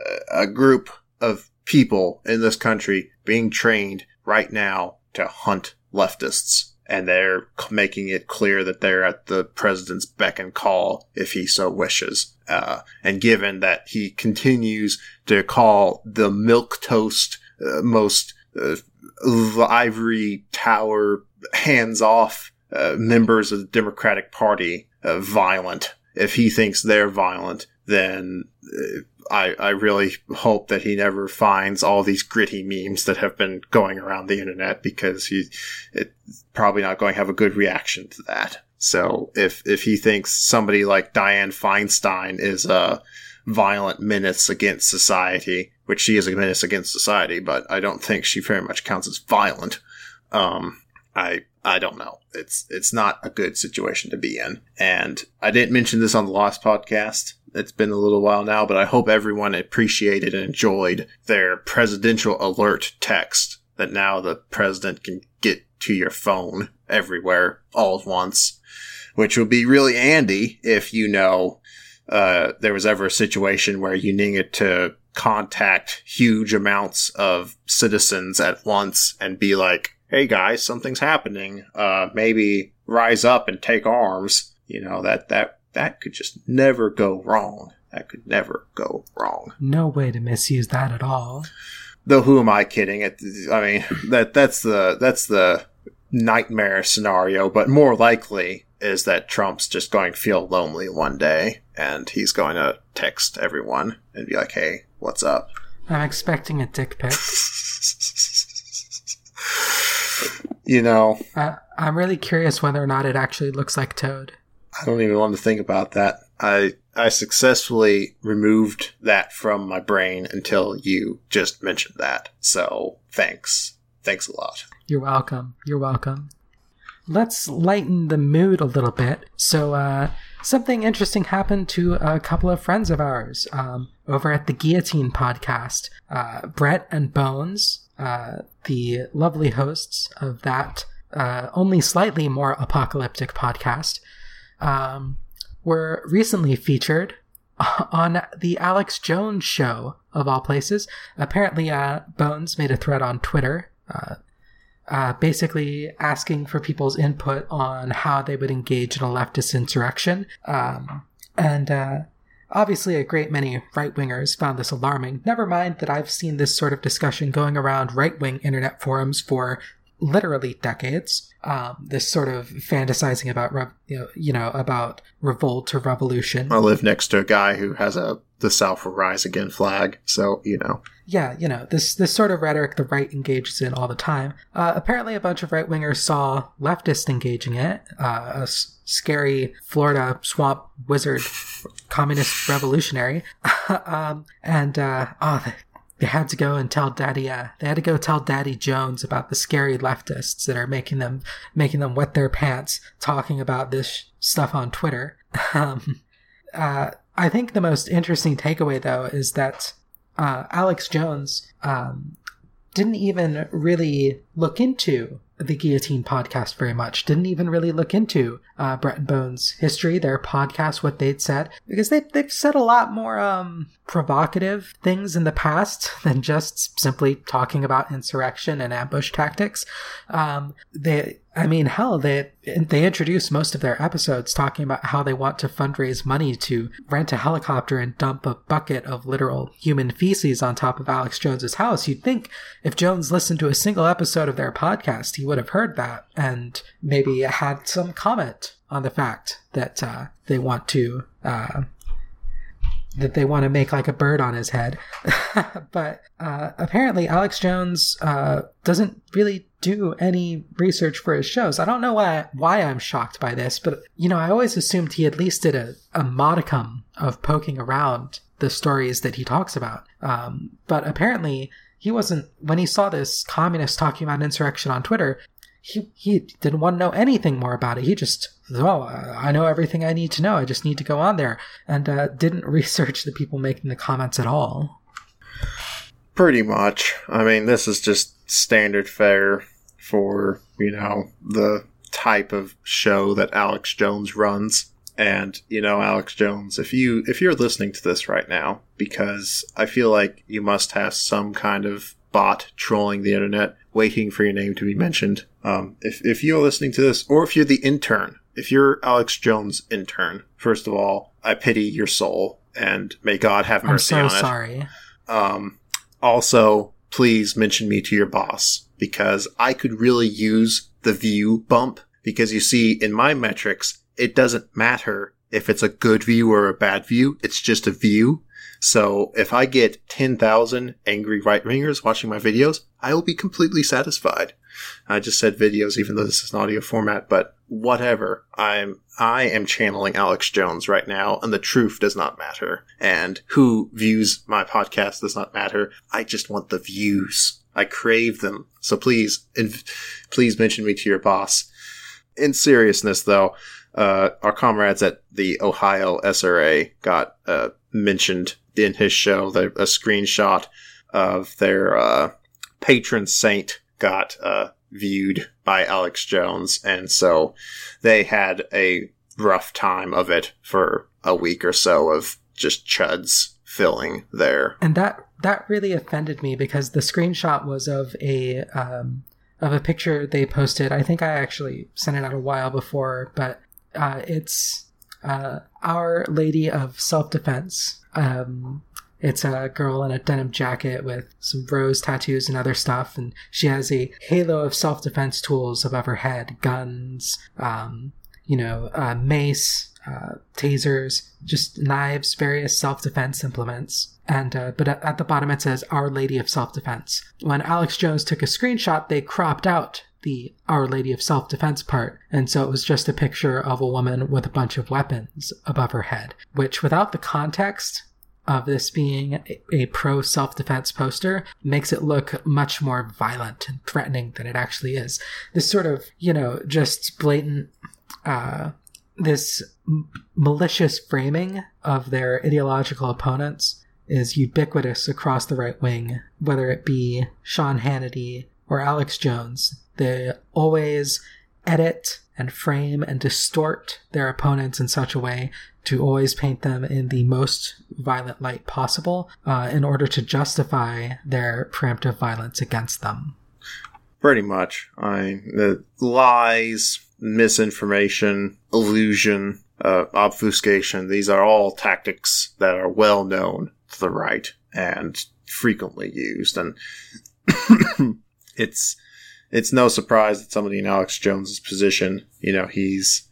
uh, a group of people in this country being trained right now to hunt leftists and they're making it clear that they're at the president's beck and call if he so wishes. Uh, and given that he continues to call the milk toast uh, most uh, ivory tower hands off uh, members of the Democratic Party uh, violent, if he thinks they're violent, then uh, I, I really hope that he never finds all these gritty memes that have been going around the internet because he's probably not going to have a good reaction to that. So if if he thinks somebody like Dianne Feinstein is a violent menace against society, which she is a menace against society, but I don't think she very much counts as violent. Um, I I don't know. It's it's not a good situation to be in. And I didn't mention this on the last podcast, it's been a little while now, but I hope everyone appreciated and enjoyed their presidential alert text that now the president can get to your phone everywhere all at once, which will be really handy if you know uh, there was ever a situation where you needed to contact huge amounts of citizens at once and be like, "Hey guys, something's happening. Uh, maybe rise up and take arms." You know that that that could just never go wrong. That could never go wrong. No way to misuse that at all. Though who am I kidding? It, I mean that that's the that's the nightmare scenario, but more likely is that Trump's just going to feel lonely one day and he's going to text everyone and be like, "Hey, what's up?" I'm expecting a dick pic. you know, uh, I'm really curious whether or not it actually looks like Toad. I don't even want to think about that. I I successfully removed that from my brain until you just mentioned that. So thanks. Thanks a lot. You're welcome. You're welcome. Let's lighten the mood a little bit. So, uh, something interesting happened to a couple of friends of ours um, over at the Guillotine podcast. Uh, Breht and Bones, uh, the lovely hosts of that uh, only slightly more apocalyptic podcast, um, were recently featured on the Alex Jones show, of all places. Apparently, uh, Bones made a thread on Twitter, uh, uh, basically asking for people's input on how they would engage in a leftist insurrection. Um, and uh, obviously, a great many right wingers found this alarming. Never mind that I've seen this sort of discussion going around right wing internet forums for literally decades. Um, this sort of fantasizing about re- you, know, you know about revolt or revolution. I live next to a guy who has a the South will rise again flag, so you know. Yeah, you know this this sort of rhetoric the right engages in all the time. Uh, apparently, a bunch of right wingers saw leftists engaging it. Uh, a s- scary Florida swamp wizard, communist revolutionary, um, and uh, oh, they had to go and tell Daddy. Uh, they had to go tell Daddy Jones about the scary leftists that are making them making them wet their pants talking about this stuff on Twitter. Um, uh, I think the most interesting takeaway, though, is that uh, Alex Jones um, didn't even really look into the Guillotine podcast very much. Didn't even really look into uh, Breht Bones' history, their podcast, what they'd said, because they, they've said a lot more um, provocative things in the past than just simply talking about insurrection and ambush tactics. Um, they, I mean, hell, they they introduce most of their episodes talking about how they want to fundraise money to rent a helicopter and dump a bucket of literal human feces on top of Alex Jones's house. You'd think if Jones listened to a single episode of their podcast, he would have heard that and maybe had some comment on the fact that uh, they want to uh, that they want to make like a bird on his head. but uh, apparently, Alex Jones uh, doesn't really do any research for his shows. I don't know why why I'm shocked by this, but you know, I always assumed he at least did a, a modicum of poking around the stories that he talks about. Um, but apparently, he wasn't when he saw this communist talking about insurrection on Twitter. He, he didn't want to know anything more about it. He just, oh, I know everything I need to know. I just need to go on there. And uh, didn't research the people making the comments at all. Pretty much. I mean, this is just standard fare for, you know, the type of show that Alex Jones runs. And, you know, Alex Jones, if you if you're listening to this right now, because I feel like you must have some kind of bot trolling the internet waiting for your name to be mentioned. Um, if, if you're listening to this, or if you're the intern, if you're Alex Jones' intern, first of all, I pity your soul and may God have mercy I'm on so it. sorry. Um, also, please mention me to your boss because I could really use the view bump because you see in my metrics, it doesn't matter if it's a good view or a bad view. It's just a view. So if I get 10,000 angry right wingers watching my videos, I will be completely satisfied. I just said videos, even though this is an audio format, but whatever. I'm, I am channeling Alex Jones right now, and the truth does not matter. And who views my podcast does not matter. I just want the views. I crave them. So please, inv- please mention me to your boss. In seriousness, though, uh, our comrades at the Ohio SRA got uh, mentioned in his show. A screenshot of their uh, patron saint got uh, viewed by Alex Jones, and so they had a rough time of it for a week or so of just chuds filling there. And that that really offended me because the screenshot was of a um, of a picture they posted. I think I actually sent it out a while before, but uh, it's uh, Our Lady of Self Defense. Um, it's a girl in a denim jacket with some rose tattoos and other stuff, and she has a halo of self defense tools above her head guns, um, you know, uh, mace, uh, tasers, just knives, various self defense implements. And uh, but at the bottom it says Our Lady of Self Defense. When Alex Jones took a screenshot, they cropped out the Our Lady of Self Defense part, and so it was just a picture of a woman with a bunch of weapons above her head. Which, without the context of this being a, a pro self defense poster, makes it look much more violent and threatening than it actually is. This sort of, you know, just blatant. Uh, this m- malicious framing of their ideological opponents is ubiquitous across the right wing, whether it be Sean Hannity or Alex Jones. They always edit and frame and distort their opponents in such a way to always paint them in the most violent light possible uh, in order to justify their preemptive violence against them. Pretty much. I the lies, misinformation, illusion, uh, obfuscation. These are all tactics that are well known to the right and frequently used, and it's it's no surprise that somebody in Alex Jones's position, you know, he's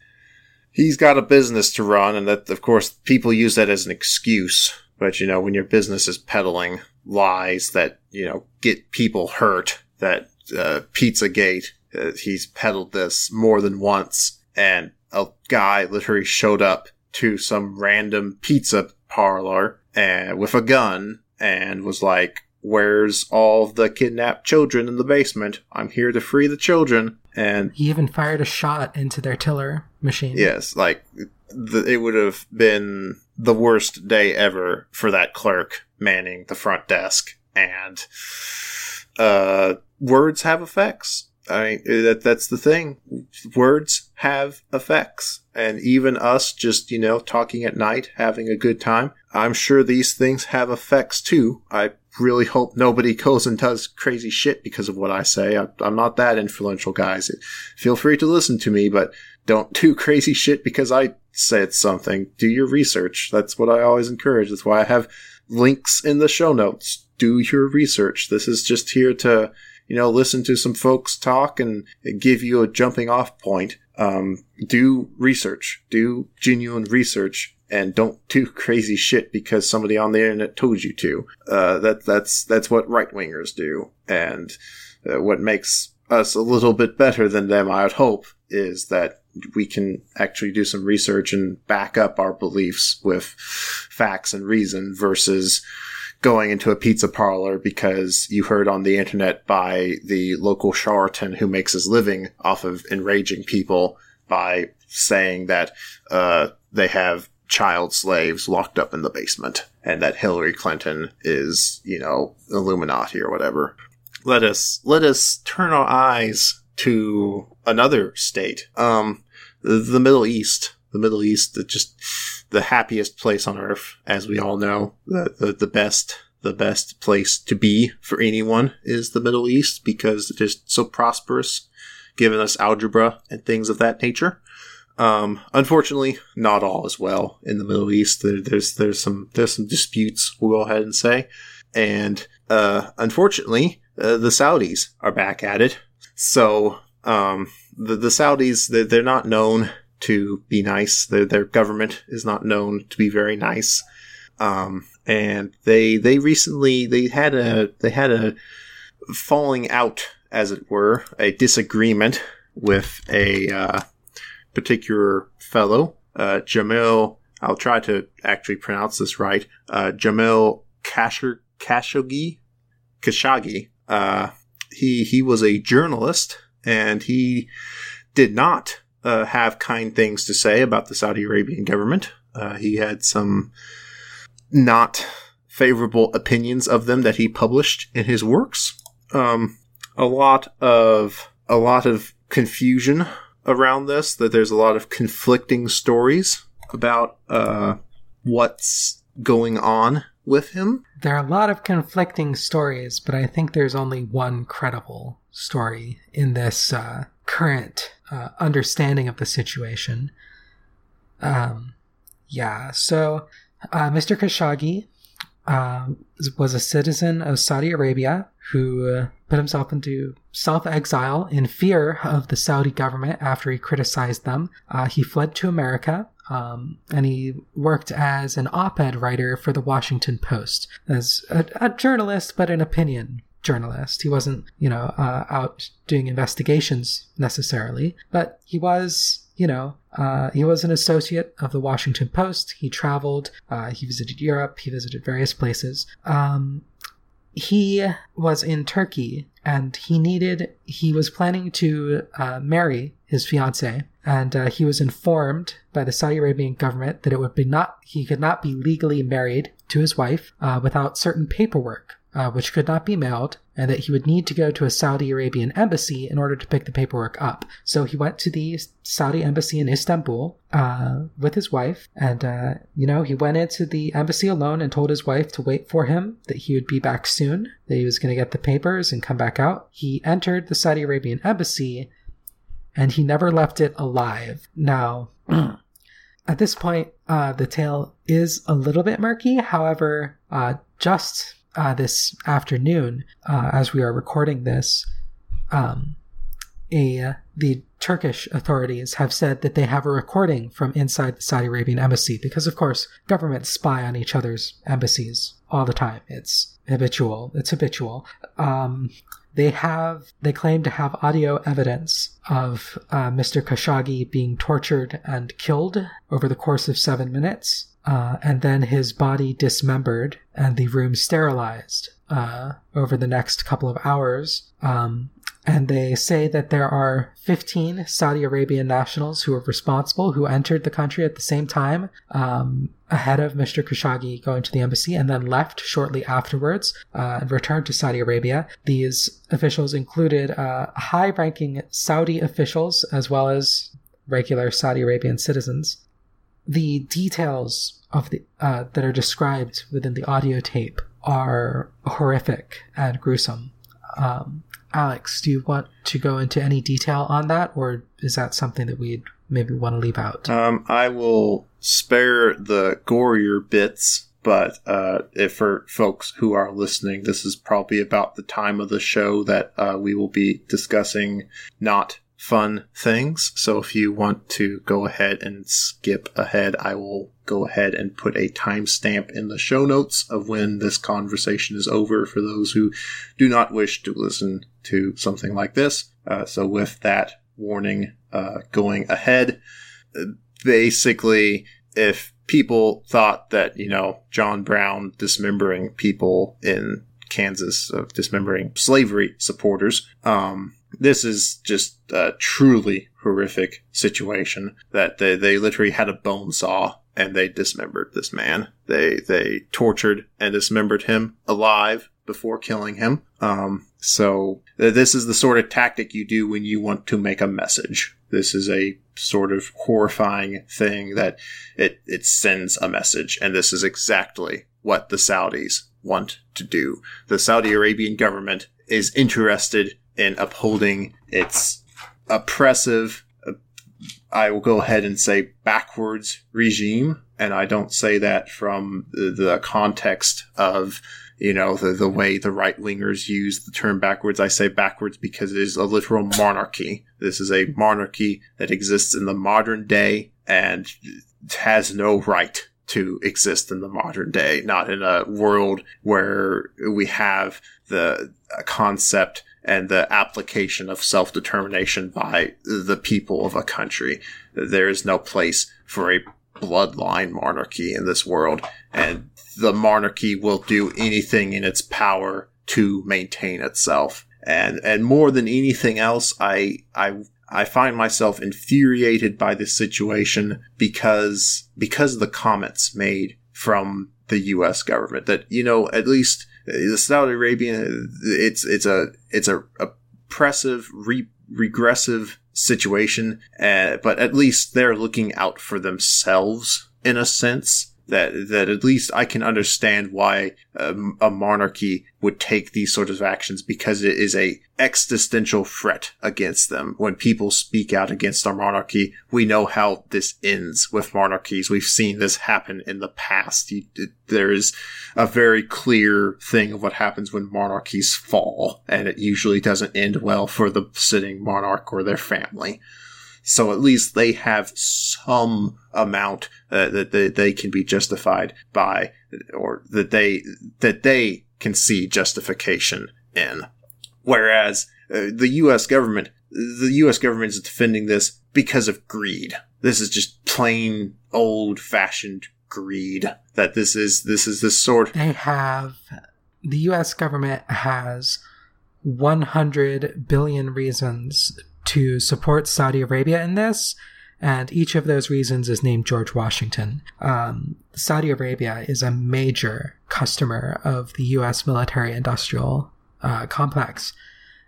he's got a business to run, and that of course people use that as an excuse. But you know, when your business is peddling lies that you know get people hurt, that uh, Pizzagate, uh, he's peddled this more than once, and a guy literally showed up to some random pizza parlor and with a gun and was like, "Where's all the kidnapped children in the basement? I'm here to free the children." And he even fired a shot into their tiller machine. Yes, like the, it would have been the worst day ever for that clerk manning the front desk. And uh, words have effects. I mean, that that's the thing. Words have effects, and even us just you know talking at night, having a good time. I'm sure these things have effects too. I really hope nobody goes and does crazy shit because of what I say. I, am not that influential, guys. Feel free to listen to me, but don't do crazy shit because I said something. Do your research. That's what I always encourage. That's why I have links in the show notes. Do your research. This is just here to you know, listen to some folks talk and give you a jumping off point. Um, do research, do genuine research, and don't do crazy shit because somebody on the internet told you to. Uh, that that's that's what right wingers do, and uh, what makes us a little bit better than them, I would hope, is that we can actually do some research and back up our beliefs with facts and reason versus going into a pizza parlor because you heard on the internet by the local charlatan who makes his living off of enraging people by saying that uh, they have child slaves locked up in the basement and that Hillary Clinton is, you know, Illuminati or whatever. Let us let us turn our eyes to another state, um, the, Middle East. The Middle East, just the happiest place on earth, as we all know. The, the, the best, the best place to be for anyone is the Middle East because it is so prosperous, giving us algebra and things of that nature. Um, unfortunately, not all as well in the Middle East. There, there's there's some there's some disputes. We'll go ahead and say, and uh, unfortunately, uh, the Saudis are back at it. So um, the the Saudis they're, they're not known to be nice. Their, their government is not known to be very nice. Um, and they they recently they had a they had a falling out, as it were, a disagreement with a uh, particular fellow, uh, Jamil. I'll try to actually pronounce this right. Uh, Jamil Khashoggi. Khashoggi. Uh, he he was a journalist, and he did not uh, have kind things to say about the Saudi Arabian government. Uh, he had some not favorable opinions of them that he published in his works. Um, a lot of a lot of confusion around this. That there's a lot of conflicting stories about uh, what's going on with him. There are a lot of conflicting stories, but I think there's only one credible story in this uh, current uh, understanding of the situation. Um, yeah, so uh, Mr. Khashoggi uh, was a citizen of Saudi Arabia who uh, put himself into self exile in fear of the Saudi government after he criticized them. Uh, he fled to America. Um, and he worked as an op ed writer for the Washington Post as a, a journalist, but an opinion journalist. He wasn't, you know, uh, out doing investigations necessarily, but he was, you know, uh, he was an associate of the Washington Post. He traveled, uh, he visited Europe, he visited various places. Um, he was in Turkey and he needed, he was planning to uh, marry his fiancee, and uh, he was informed by the Saudi Arabian government that it would be not, he could not be legally married to his wife uh, without certain paperwork uh, which could not be mailed, and that he would need to go to a Saudi Arabian embassy in order to pick the paperwork up. So he went to the Saudi embassy in Istanbul uh, with his wife, and uh, you know he went into the embassy alone and told his wife to wait for him, that he would be back soon, that he was going to get the papers and come back out. He entered the Saudi Arabian embassy, and he never left it alive. Now. At this point, uh, the tale is a little bit murky. However, uh, just uh, this afternoon, uh, as we are recording this, um, a the Turkish authorities have said that they have a recording from inside the Saudi Arabian embassy because, of course, governments spy on each other's embassies all the time. It's habitual. It's habitual. Um, they have they claim to have audio evidence of uh, Mr. Khashoggi being tortured and killed over the course of seven minutes, uh, and then his body dismembered and the room sterilized uh, over the next couple of hours. Um, and they say that there are 15 Saudi Arabian nationals who are responsible who entered the country at the same time um, ahead of Mr. Khashoggi going to the embassy and then left shortly afterwards uh, and returned to Saudi Arabia. These officials included uh, high ranking Saudi officials as well as regular Saudi Arabian citizens. The details of the uh, that are described within the audio tape are horrific and gruesome. Um, Alex, do you want to go into any detail on that, or is that something that we'd maybe want to leave out? Um, I will spare the gorier bits, but uh, if for folks who are listening, this is probably about the time of the show that uh, we will be discussing not fun things. So if you want to go ahead and skip ahead, I will go ahead and put a timestamp in the show notes of when this conversation is over for those who do not wish to listen to something like this. Uh, so with that warning uh, going ahead, basically, if people thought that, you know, John Brown dismembering people in Kansas, uh, dismembering slavery supporters, um, this is just a truly horrific situation that they, they literally had a bone saw and they dismembered this man. They they tortured and dismembered him alive before killing him. Um, so this is the sort of tactic you do when you want to make a message. This is a sort of horrifying thing that it it sends a message, and this is exactly what the Saudis want to do. The Saudi Arabian government is interested in upholding its oppressive, uh, I will go ahead and say backwards regime. And I don't say that from the, the context of, you know, the, the way the right wingers use the term backwards. I say backwards because it is a literal monarchy. This is a monarchy that exists in the modern day and has no right to exist in the modern day, not in a world where we have the concept and the application of self determination by the people of a country. There is no place for a bloodline monarchy in this world, and the monarchy will do anything in its power to maintain itself. And and more than anything else, I I I find myself infuriated by this situation because because of the comments made from the U.S. government that you know at least Saudi Arabian, it's it's a it's a oppressive, re- regressive situation, uh, but at least they're looking out for themselves in a sense that that at least I can understand why um, a monarchy would take these sorts of actions because it is a existential threat against them. When people speak out against our monarchy, we know how this ends with monarchies. We've seen this happen in the past. You, there is a very clear thing of what happens when monarchies fall, and it usually doesn't end well for the sitting monarch or their family. So at least they have some amount uh, that they, they can be justified by, or that they that they can see justification in. Whereas uh, the U.S. government, the U.S. government is defending this because of greed. This is just plain old fashioned greed. That this is this is this sort. They have the U.S. government has 100 billion reasons to support Saudi Arabia in this, and each of those reasons is named George Washington. Um, Saudi Arabia is a major customer of the U.S. military industrial uh, complex,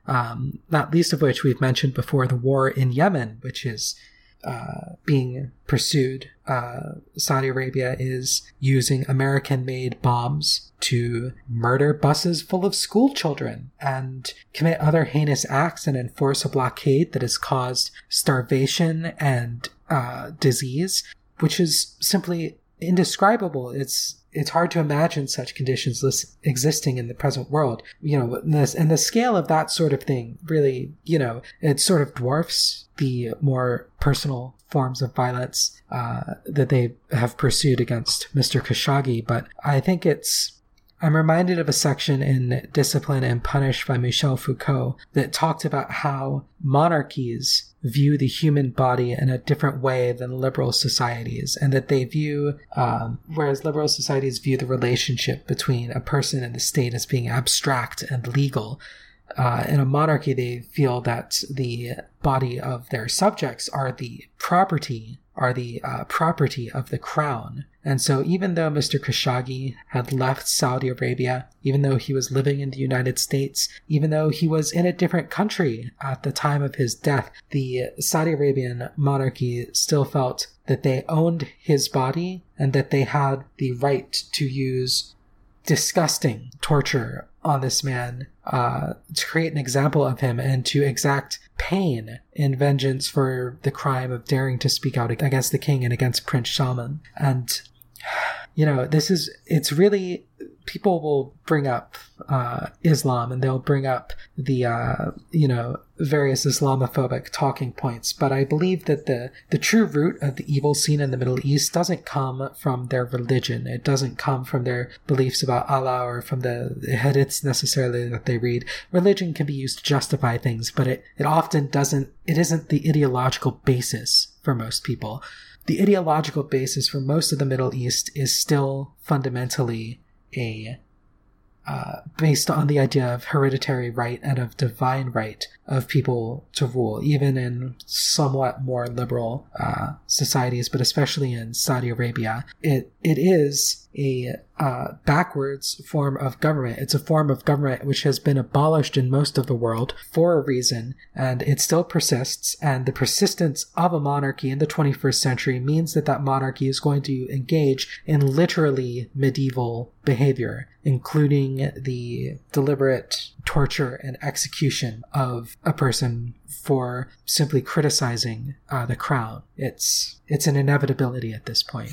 um, not least of which we've mentioned before the war in Yemen, which is uh, being pursued. Uh, Saudi Arabia is using American made bombs to murder buses full of school children and commit other heinous acts and enforce a blockade that has caused starvation and uh, disease, which is simply indescribable. It's it's hard to imagine such conditions existing in the present world. You know, and, this, and the scale of that sort of thing really, you know, it sort of dwarfs the more personal forms of violence uh, that they have pursued against Mr. Khashoggi. But I think it's I'm reminded of a section in Discipline and Punish by Michel Foucault that talked about how monarchies view the human body in a different way than liberal societies, and that they view, um, whereas liberal societies view the relationship between a person and the state as being abstract and legal. Uh, in a monarchy, they feel that the body of their subjects are the property are the uh, property of the crown. And so, even though Mr. Khashoggi had left Saudi Arabia, even though he was living in the United States, even though he was in a different country at the time of his death, the Saudi Arabian monarchy still felt that they owned his body and that they had the right to use disgusting torture on this man uh, to create an example of him and to exact pain in vengeance for the crime of daring to speak out against the king and against Prince Salman. And, you know, this is, it's really people will bring up uh, Islam and they'll bring up the uh, you know various Islamophobic talking points, but I believe that the the true root of the evil seen in the Middle East doesn't come from their religion. It doesn't come from their beliefs about Allah or from the hadiths necessarily that they read. Religion can be used to justify things, but it, it often doesn't. It isn't the ideological basis for most people. The ideological basis for most of the Middle East is still fundamentally a uh, based on the idea of hereditary right and of divine right of people to rule, even in somewhat more liberal uh, societies, but especially in Saudi Arabia. It it is a uh, backwards form of government. It's a form of government which has been abolished in most of the world for a reason, and it still persists. And the persistence of a monarchy in the 21st century means that that monarchy is going to engage in literally medieval behavior, including the deliberate torture and execution of a person for simply criticizing uh, the crown. It's it's an inevitability at this point.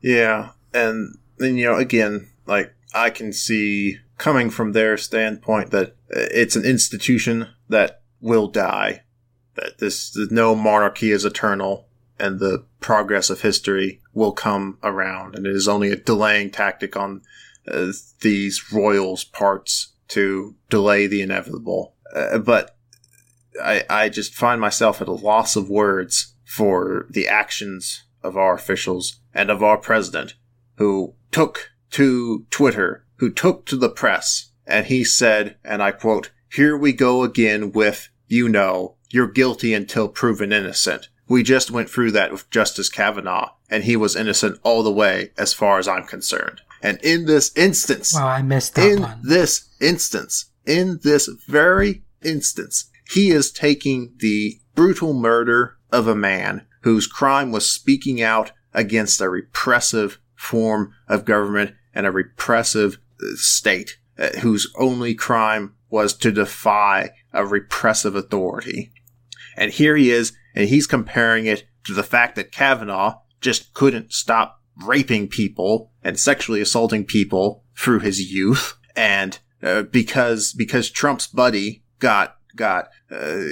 Yeah, and then you know again, like I can see coming from their standpoint that it's an institution that will die. That this no monarchy is eternal, and the progress of history will come around, and it is only a delaying tactic on uh, these royals' parts to delay the inevitable. Uh, but I, I just find myself at a loss of words for the actions of our officials and of our president, who took to Twitter, who took to the press, and he said, and I quote, Here we go again with, you know, you're guilty until proven innocent. We just went through that with Justice Kavanaugh, and he was innocent all the way as far as I'm concerned. And in this instance, wow, I missed that in one. this instance, in this very instance, he is taking the brutal murder of a man whose crime was speaking out against a repressive form of government and a repressive uh, state uh, whose only crime was to defy a repressive authority. And here he is, and he's comparing it to the fact that Kavanaugh just couldn't stop raping people and sexually assaulting people through his youth, and uh, because because Trump's buddy got got uh,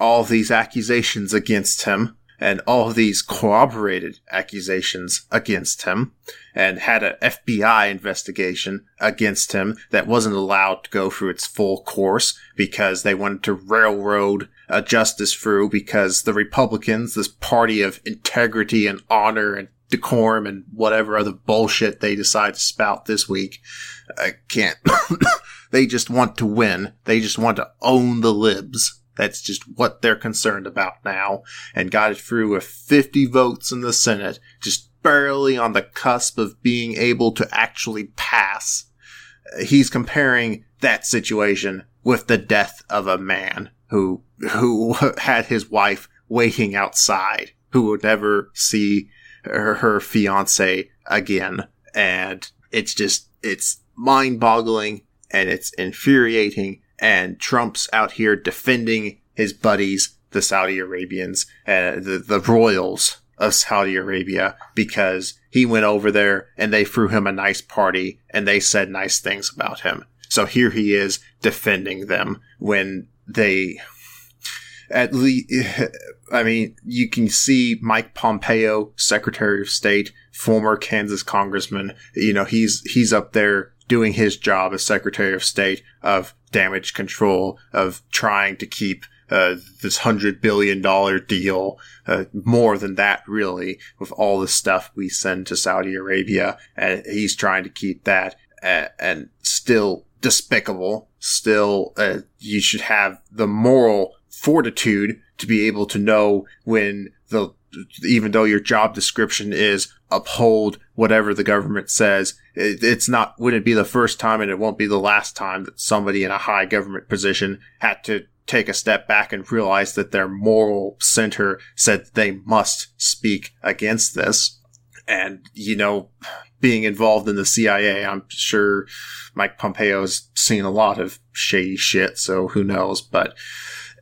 all these accusations against him and all these corroborated accusations against him and had an FBI investigation against him that wasn't allowed to go through its full course because they wanted to railroad a justice through because the Republicans, this party of integrity and honor and decorum and whatever other bullshit they decide to spout this week. I can't. they just want to win. They just want to own the libs. That's just what they're concerned about now. And got it through with 50 votes in the Senate, just barely on the cusp of being able to actually pass. He's comparing that situation with the death of a man who, who had his wife waiting outside, who would never see her, her fiance again. And it's just, it's mind boggling and it's infuriating. And Trump's out here defending his buddies, the Saudi Arabians, uh, the, the royals of Saudi Arabia because he went over there and they threw him a nice party and they said nice things about him. So here he is defending them when they at least, I mean, you can see Mike Pompeo, Secretary of State, former Kansas congressman. You know, he's he's up there doing his job as Secretary of State of damage control, of trying to keep uh, this hundred billion dollar deal, uh, more than that really, with all the stuff we send to Saudi Arabia, and he's trying to keep that, uh, and still despicable. Still, uh, you should have the moral fortitude to be able to know when the even though your job description is uphold whatever the government says, it, it's not, wouldn't be the first time and it won't be the last time that somebody in a high government position had to take a step back and realize that their moral center said they must speak against this. And, you know, being involved in the CIA, I'm sure Mike Pompeo's seen a lot of shady shit, so who knows, but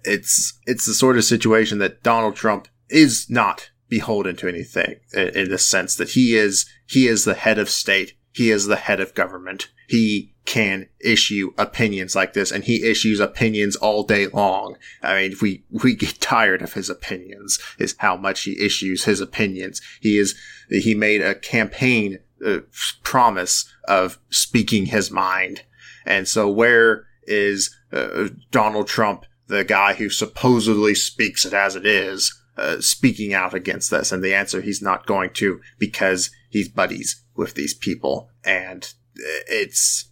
it's it's the sort of situation that Donald Trump is not beholden to anything in, the sense that he is he is the head of state, he is the head of government. He can issue opinions like this and he issues opinions all day long. I mean, we, we get tired of his opinions is how much he issues his opinions. He is, he made a campaign uh, promise of speaking his mind. And so where is uh, Donald Trump the guy who supposedly speaks it as it is uh, speaking out against this? And the answer, he's not going to because he's buddies with these people. And it's,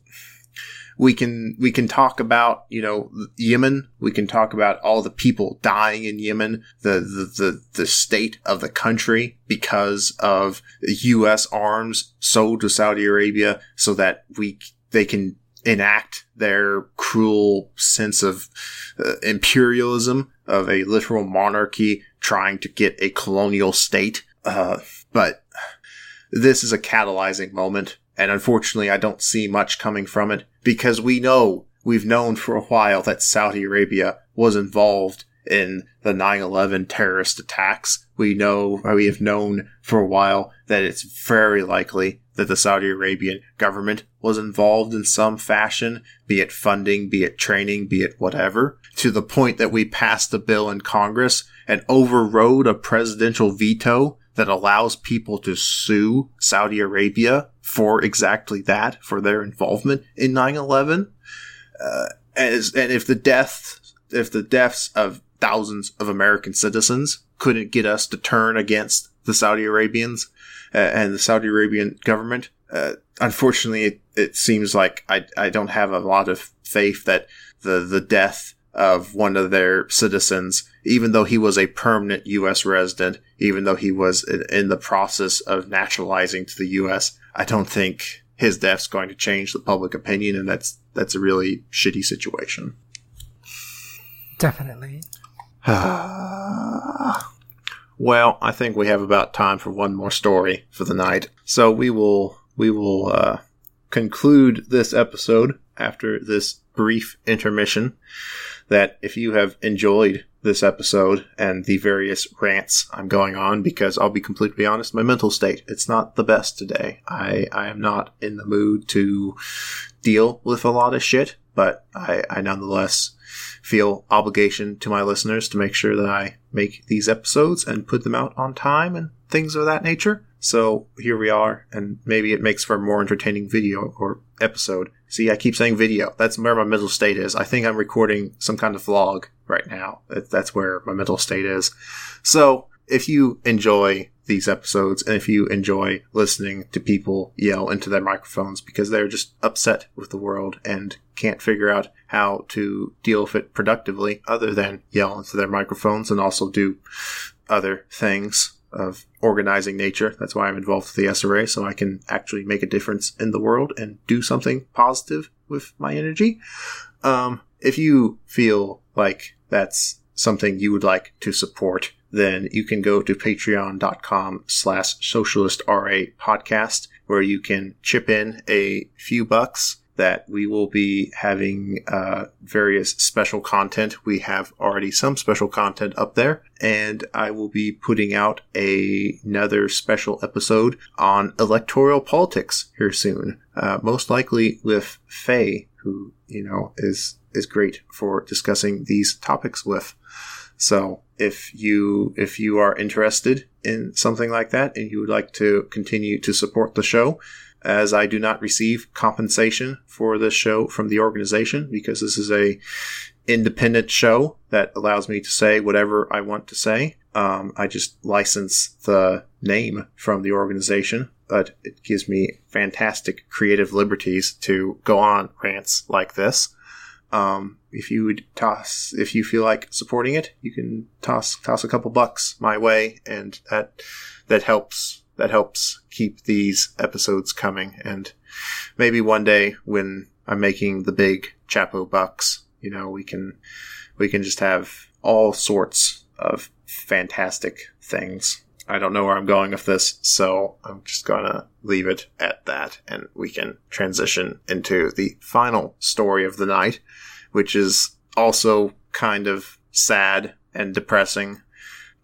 we can, we can talk about, you know, Yemen. We can talk about all the people dying in Yemen, the, the, the, the state of the country because of U.S. arms sold to Saudi Arabia so that we, they can enact their cruel sense of uh, imperialism of a literal monarchy trying to get a colonial state. Uh, but this is a catalyzing moment. And unfortunately, I don't see much coming from it because we know, we've known for a while that Saudi Arabia was involved in the 9-11 terrorist attacks. We know, we have known for a while that it's very likely that the Saudi Arabian government was involved in some fashion, be it funding, be it training, be it whatever, to the point that we passed a bill in Congress and overrode a presidential veto that allows people to sue Saudi Arabia for exactly that, for their involvement in 9-11. Uh, as, and if the death, if the deaths of thousands of American citizens couldn't get us to turn against the Saudi Arabians, uh, and the Saudi Arabian government. Uh, unfortunately, it, it, seems like I, I don't have a lot of faith that the, the death of one of their citizens, even though he was a permanent U.S. resident, even though he was in, in the process of naturalizing to the U.S., I don't think his death's going to change the public opinion, and that's that's a really shitty situation. Definitely. Well, I think we have about time for one more story for the night. So we will we will uh, conclude this episode after this brief intermission. That if you have enjoyed this episode and the various rants I'm going on, because I'll be completely honest, my mental state it's not the best today. I I am not in the mood to deal with a lot of shit, but I I nonetheless feel obligation to my listeners to make sure that I make these episodes and put them out on time and things of that nature. So here we are, and maybe it makes for a more entertaining video or episode. See, I keep saying video. That's where my mental state is. I think I'm recording some kind of vlog right now. That's where my mental state is. So if you enjoy these episodes and if you enjoy listening to people yell into their microphones because they're just upset with the world and can't figure out how to deal with it productively other than yell into their microphones and also do other things of organizing nature. That's why I'm involved with the SRA, so I can actually make a difference in the world and do something positive with my energy. Um, if you feel like that's something you would like to support, then you can go to patreon.com slash socialist RA podcast where you can chip in a few bucks that we will be having uh, various special content. We have already some special content up there, and I will be putting out a, another special episode on electoral politics here soon. Uh, most likely with Faye, who you know is is great for discussing these topics with. So if you if you are interested in something like that and you would like to continue to support the show, as I do not receive compensation for this show from the organization because this is a independent show that allows me to say whatever I want to say. Um, I just license the name from the organization, but it gives me fantastic creative liberties to go on rants like this. Um, if you would toss, if you feel like supporting it, you can toss toss a couple bucks my way, and that that helps that helps keep these episodes coming. And maybe one day when I'm making the big Chapo bucks, you know, we can we can just have all sorts of fantastic things. I don't know where I'm going with this, so I'm just gonna leave it at that, and we can transition into the final story of the night, which is also kind of sad and depressing,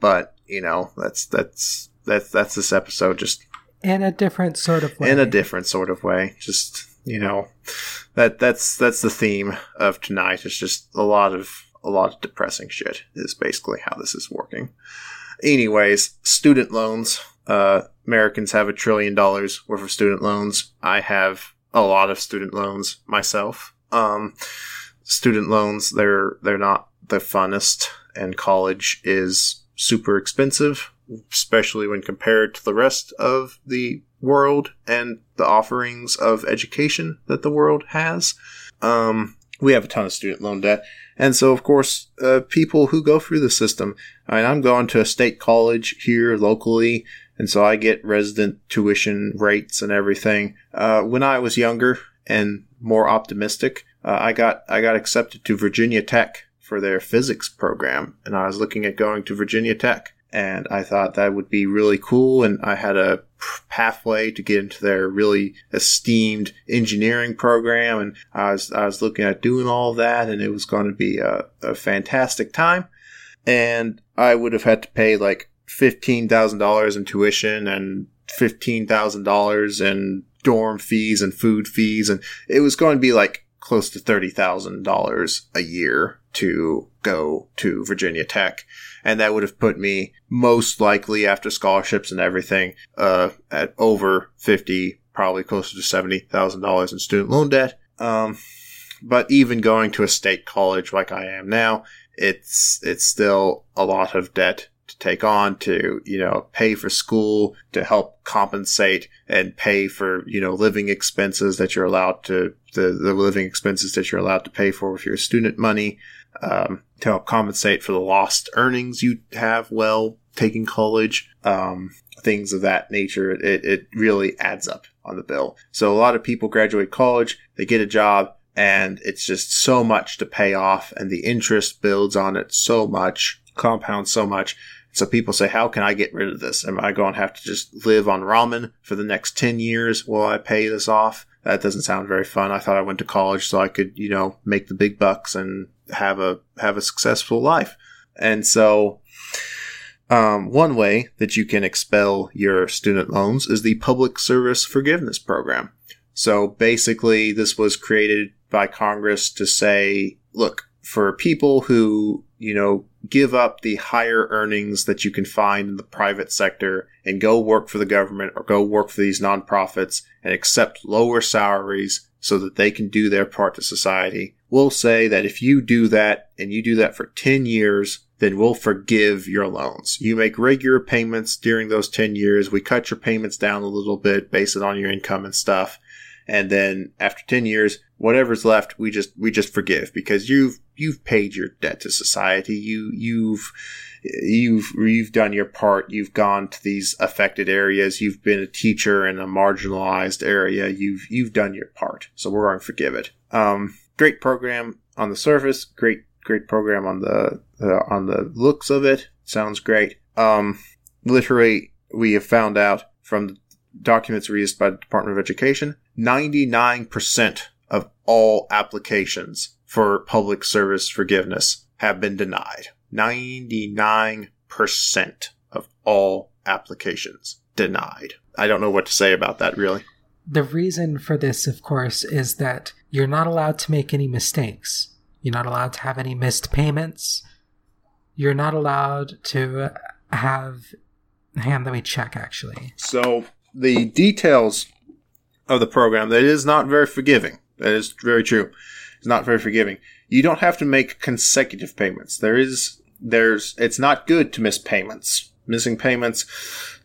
but you know that's that's that's that's this episode just in a different sort of way. In a different sort of way, just you know, that that's that's the theme of tonight. It's just a lot of a lot of depressing shit. Is basically how this is working. Anyways, student loans. Uh, Americans have a trillion dollars worth of student loans. I have a lot of student loans myself. Um, student loans, they're they're not the funnest, and college is super expensive, especially when compared to the rest of the world and the offerings of education that the world has. Um, we have a ton of student loan debt. And so, of course, uh, people who go through the system, I mean, I'm going to a state college here locally, and so I get resident tuition rates and everything. Uh, when I was younger and more optimistic, uh, I got I got accepted to Virginia Tech for their physics program, and I was looking at going to Virginia Tech and I thought that would be really cool. And I had a pathway to get into their really esteemed engineering program, and I was I was looking at doing all that, and it was going to be a, a fantastic time. And I would have had to pay like fifteen thousand dollars in tuition and fifteen thousand dollars in dorm fees and food fees, and it was going to be like close to thirty thousand dollars a year to go to Virginia Tech and that would have put me most likely after scholarships and everything uh, at over fifty, probably closer to seventy thousand dollars in student loan debt. Um, but even going to a state college like I am now, it's it's still a lot of debt to take on to you know pay for school to help compensate and pay for you know living expenses that you're allowed to the, the living expenses that you're allowed to pay for with your student money um, to help compensate for the lost earnings you have while taking college, um, things of that nature. It, it really adds up on the bill. So a lot of people graduate college, they get a job, and it's just so much to pay off, and the interest builds on it so much, compounds so much. So people say, how can I get rid of this? Am I going to have to just live on ramen for the next 10 years while I pay this off? That doesn't sound very fun. I thought I went to college so I could, you know, make the big bucks and have a have a successful life. And so um, one way that you can expel your student loans is the Public Service Forgiveness Program. So basically, this was created by Congress to say, look, for people who, you know, give up the higher earnings that you can find in the private sector and go work for the government or go work for these nonprofits and accept lower salaries so that they can do their part to society. We'll say that if you do that and you do that for 10 years, then we'll forgive your loans. You make regular payments during those 10 years. We cut your payments down a little bit based on your income and stuff. And then after 10 years, whatever's left, we just, we just forgive because you've, you've paid your debt to society. You, you've, you've you've done your part. You've gone to these affected areas. You've been a teacher in a marginalized area. You've you've done your part. So we're going to forgive it. Um, great program on the surface. Great great program on the uh, on the looks of it. Sounds great. Um, literally, we have found out from documents released by the Department of Education, ninety nine percent of all applications for public service forgiveness have been denied. 99% of all applications denied. I don't know what to say about that really. The reason for this, of course, is that you're not allowed to make any mistakes. You're not allowed to have any missed payments. You're not allowed to have. Hand, let me check actually. So, the details of the program, that is not very forgiving. That is very true. It's not very forgiving. You don't have to make consecutive payments. There is, there's, it's not good to miss payments. Missing payments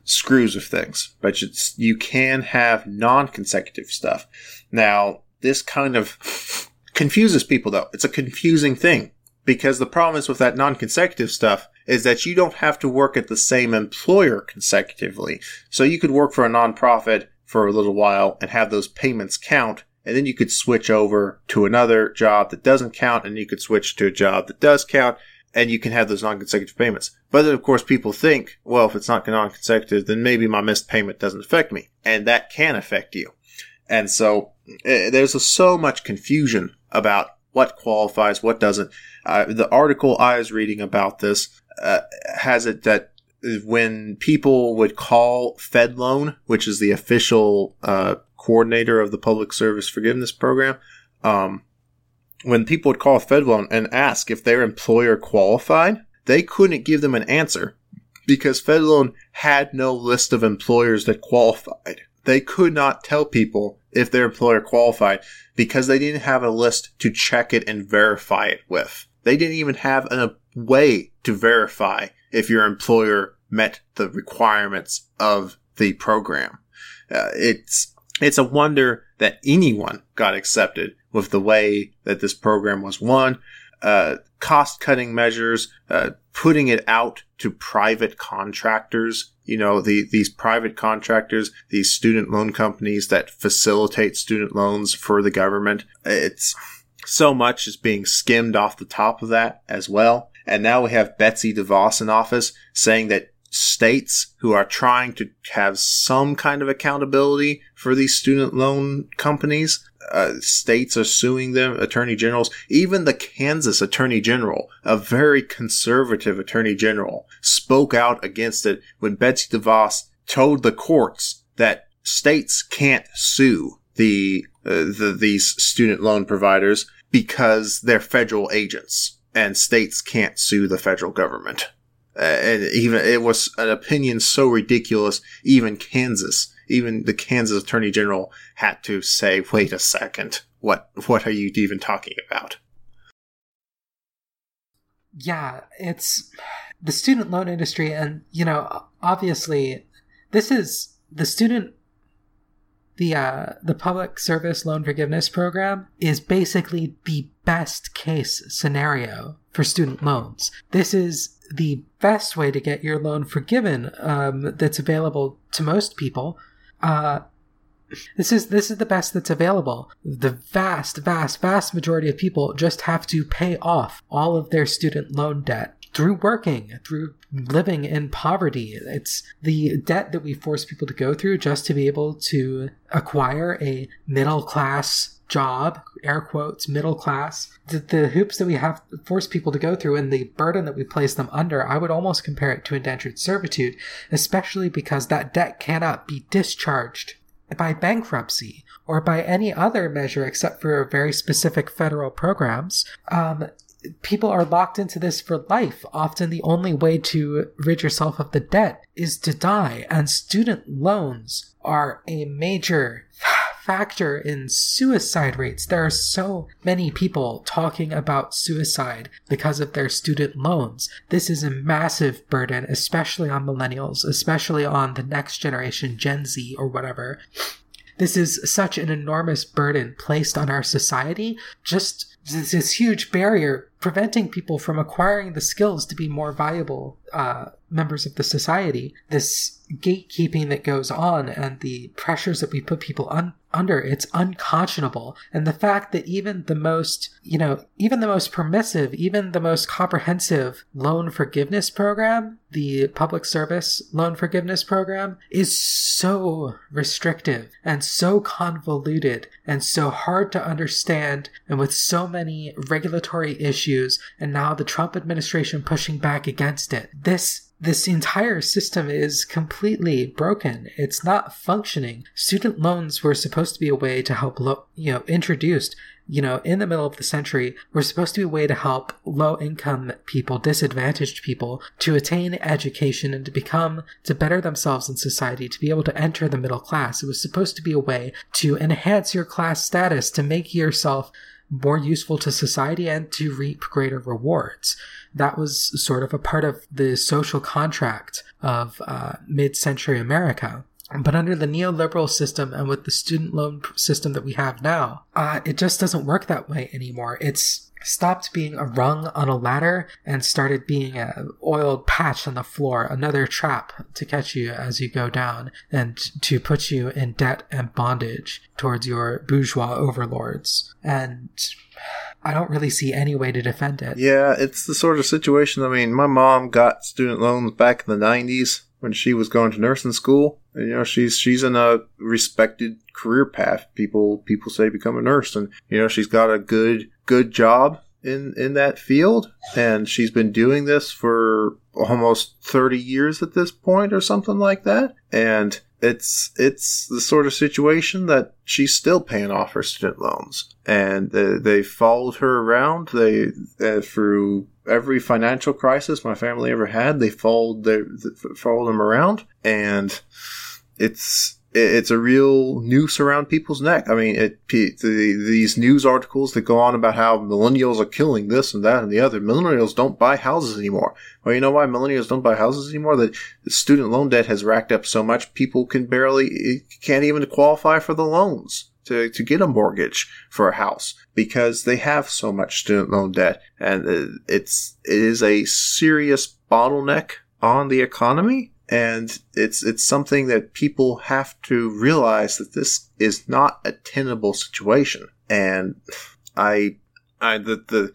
screws with things, but it's, you can have non-consecutive stuff. Now, this kind of confuses people though. It's a confusing thing because the problem is with that non-consecutive stuff is that you don't have to work at the same employer consecutively. So you could work for a nonprofit for a little while and have those payments count and then you could switch over to another job that doesn't count and you could switch to a job that does count and you can have those non-consecutive payments. But then of course people think, well, if it's not non-consecutive, then maybe my missed payment doesn't affect me. And that can affect you. And so uh, there's a, so much confusion about what qualifies, what doesn't. Uh, the article I was reading about this uh, has it that when people would call FedLoan, which is the official uh, coordinator of the Public Service Forgiveness Program, um, when people would call FedLoan and ask if their employer qualified, they couldn't give them an answer because FedLoan had no list of employers that qualified. They could not tell people if their employer qualified because they didn't have a list to check it and verify it with. They didn't even have a way to verify if your employer met the requirements of the program. Uh, it's it's a wonder that anyone got accepted with the way that this program was won. Uh, cost cutting measures, uh, putting it out to private contractors. You know, the, these private contractors, these student loan companies that facilitate student loans for the government. It's so much is being skimmed off the top of that as well. And now we have Betsy DeVos in office saying that states who are trying to have some kind of accountability for these student loan companies. Uh, states are suing them, attorney generals. Even the Kansas attorney general, a very conservative attorney general, spoke out against it when Betsy DeVos told the courts that states can't sue the, uh, the these student loan providers because they're federal agents and states can't sue the federal government. Uh, and even it was an opinion so ridiculous, even Kansas, even the Kansas Attorney General had to say, "Wait a second, what what are you even talking about?" Yeah, it's the student loan industry, and you know, obviously, this is the student the uh, the public service loan forgiveness program is basically the best case scenario for student loans. This is the best way to get your loan forgiven um, that's available to most people. Uh, this is this is the best that's available. The vast, vast, vast majority of people just have to pay off all of their student loan debt through working, through living in poverty. It's the debt that we force people to go through just to be able to acquire a middle class job, air quotes, middle class. The, the, hoops that we have forced people to go through and the burden that we place them under, I would almost compare it to indentured servitude, especially because that debt cannot be discharged by bankruptcy or by any other measure except for very specific federal programs. Um, people are locked into this for life. Often the only way to rid yourself of the debt is to die, and student loans are a major factor in suicide rates. There are so many people talking about suicide because of their student loans. This is a massive burden, especially on millennials, especially on the next generation, Gen Z or whatever. This is such an enormous burden placed on our society. Just this huge barrier preventing people from acquiring the skills to be more valuable uh, members of the society. This gatekeeping that goes on and the pressures that we put people un- under. It's unconscionable. And the fact that even the most, you know, even the most permissive, even the most comprehensive loan forgiveness program, the public service loan forgiveness program, is so restrictive and so convoluted and so hard to understand and with so many regulatory issues and now the Trump administration pushing back against it. This this entire system is completely broken. It's not functioning. Student loans were supposed to be a way to help, low, you know, introduced, you know, in the middle of the century, were supposed to be a way to help low income people, disadvantaged people to attain education and to become, to better themselves in society, to be able to enter the middle class. It was supposed to be a way to enhance your class status, to make yourself more useful to society and to reap greater rewards that was sort of a part of the social contract of uh, mid century America. But under the neoliberal system and with the student loan system that we have now, uh, it just doesn't work that way anymore. It's stopped being a rung on a ladder and started being a oiled patch on the floor, another trap to catch you as you go down and to put you in debt and bondage towards your bourgeois overlords. And I don't really see any way to defend it. Yeah, it's the sort of situation. I mean, my mom got student loans back in the '90s when she was going to nursing school. You know, she's she's in a respected career path. People people say become a nurse, and you know, she's got a good good job in in that field, and she's been doing this for almost 30 years at this point, or something like that. And it's it's the sort of situation that she's still paying off her student loans, and they, they followed her around. They uh, through every financial crisis my family ever had. They followed their followed them around, and it's it's a real noose around people's neck. I mean, it, the, these news articles that go on about how millennials are killing this and that and the other. Millennials don't buy houses anymore. Well, you know why millennials don't buy houses anymore? The student loan debt has racked up so much, people can barely, can't even qualify for the loans to, to get a mortgage for a house because they have so much student loan debt. And it's, it is a serious bottleneck on the economy and it's it's something that people have to realize that this is not a tenable situation and i i the, the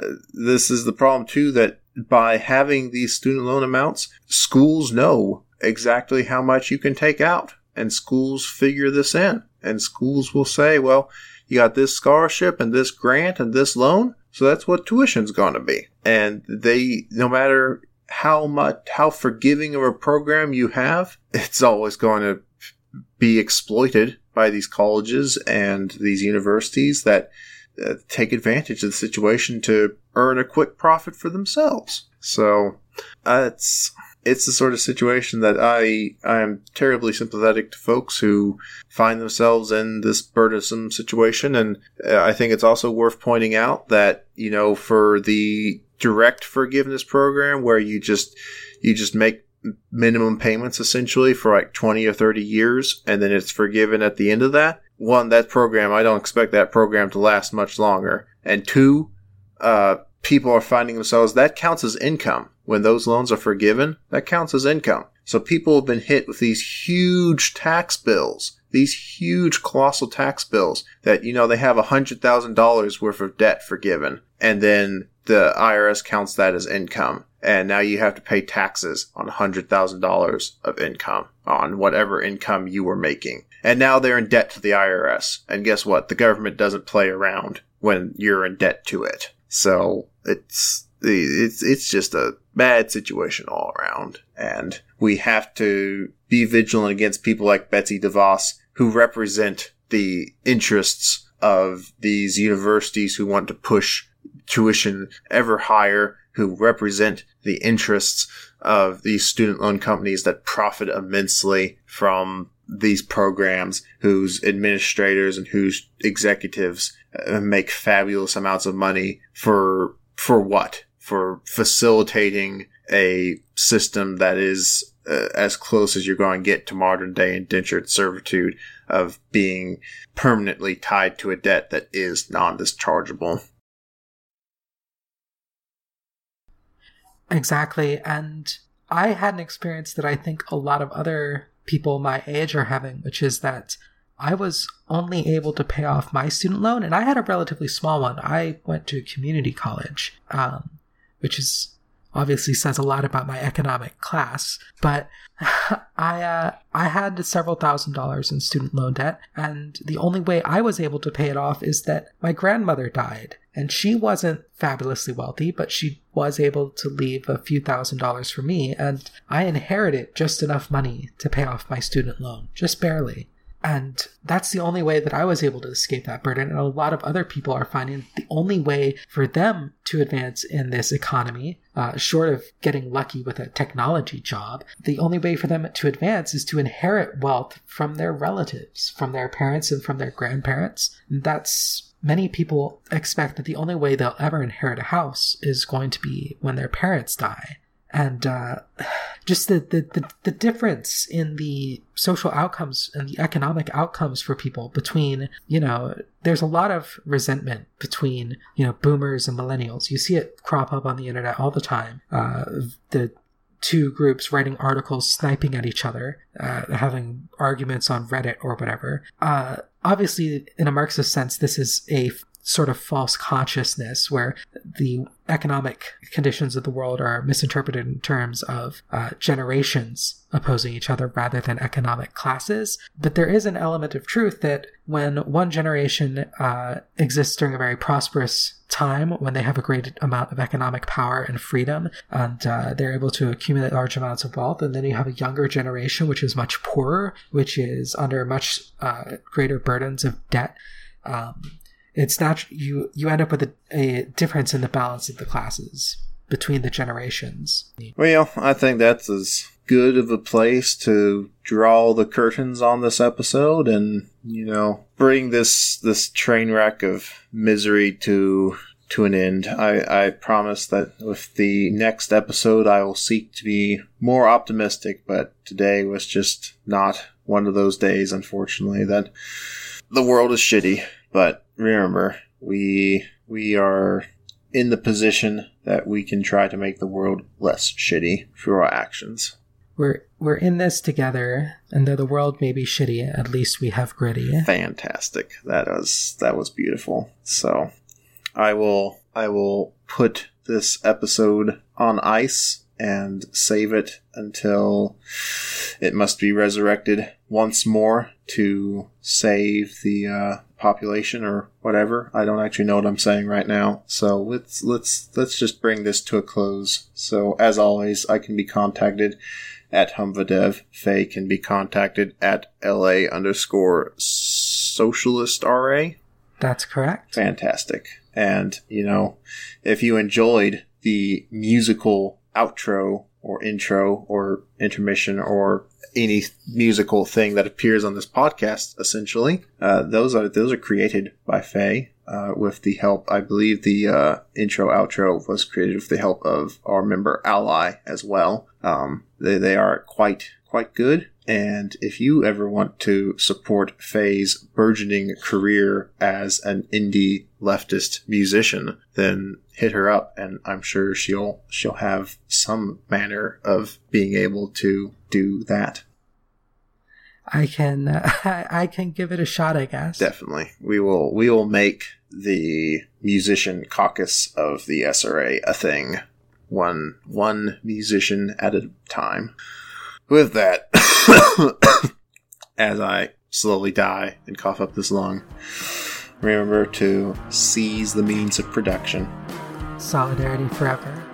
uh, this is the problem too that by having these student loan amounts schools know exactly how much you can take out and schools figure this in and schools will say well you got this scholarship and this grant and this loan so that's what tuition's going to be and they no matter how much, how forgiving of a program you have, it's always going to be exploited by these colleges and these universities that uh, take advantage of the situation to earn a quick profit for themselves. So uh, it's it's the sort of situation that I I am terribly sympathetic to folks who find themselves in this burdensome situation, and uh, I think it's also worth pointing out that you know for the direct forgiveness program where you just you just make minimum payments essentially for like 20 or 30 years and then it's forgiven at the end of that one that program i don't expect that program to last much longer. And two uh, people are finding themselves that counts as income when those loans are forgiven that counts as income so people have been hit with these huge tax bills these huge colossal tax bills that you know they have a hundred thousand dollars worth of debt forgiven and then the IRS counts that as income. And now you have to pay taxes on $100,000 of income on whatever income you were making. And now they're in debt to the IRS. And guess what? The government doesn't play around when you're in debt to it. So it's, it's, it's just a bad situation all around. And we have to be vigilant against people like Betsy DeVos who represent the interests of these universities who want to push tuition ever higher, who represent the interests of these student loan companies that profit immensely from these programs, whose administrators and whose executives uh, make fabulous amounts of money for for what? For facilitating a system that is uh, as close as you're going to get to modern day indentured servitude of being permanently tied to a debt that is non-dischargeable. Exactly. And I had an experience that I think a lot of other people my age are having, which is that I was only able to pay off my student loan, and I had a relatively small one. I went to community college, um, which is obviously says a lot about my economic class. But I uh, I had several thousand dollars in student loan debt, and the only way I was able to pay it off is that my grandmother died, and she wasn't fabulously wealthy, but she was able to leave a few thousand dollars for me, and I inherited just enough money to pay off my student loan, just barely. And that's the only way that I was able to escape that burden. And a lot of other people are finding the only way for them to advance in this economy, uh, short of getting lucky with a technology job, the only way for them to advance is to inherit wealth from their relatives, from their parents and from their grandparents. And that's many people expect that the only way they'll ever inherit a house is going to be when their parents die and uh, just the, the, the, the, difference in the social outcomes and the economic outcomes for people between you know there's a lot of resentment between you know boomers and millennials. You see it crop up on the internet all the time uh, the two groups writing articles sniping at each other uh, having arguments on reddit or whatever. Uh, obviously in a marxist sense this is a sort of false consciousness where the economic conditions of the world are misinterpreted in terms of uh, generations opposing each other rather than economic classes. But there is an element of truth that when one generation uh, exists during a very prosperous time, when they have a great amount of economic power and freedom, and uh, they're able to accumulate large amounts of wealth, and then you have a younger generation which is much poorer, which is under much uh, greater burdens of debt. Um, it's not you you end up with a, a difference in the balance of the classes between the generations. Well, I think that's as good of a place to draw the curtains on this episode and you know bring this this train wreck of misery to to an end. I, I promise that with the next episode I will seek to be more optimistic, but today was just not one of those days, unfortunately, that the world is shitty. But remember, we we are in the position that we can try to make the world less shitty through our actions. We're we're in this together, and though the world may be shitty, at least we have Gritty. Fantastic. That was that was beautiful. So, I will I will put this episode on ice and save it until it must be resurrected once more to save the uh, population or whatever. I don't actually know what I'm saying right now. So let's let's let's just bring this to a close. So as always, I can be contacted at Humvadev. Faye can be contacted at LA underscore socialist RA. That's correct. Fantastic. And, you know, if you enjoyed the musical outro or intro or intermission or any musical thing that appears on this podcast. Essentially, uh, those are those are created by Faye uh, with the help. I believe the uh, intro outro was created with the help of our member Ally as well. Um, they they are quite quite good. And if you ever want to support Faye's burgeoning career as an indie leftist musician, then hit her up and I'm sure she'll she'll have some manner of being able to do that. I can uh, I can give it a shot, I guess. Definitely. We will we will make the musician caucus of the SRA a thing. One one musician at a time. With that as I slowly die and cough up this lung, remember to seize the means of production. Solidarity forever.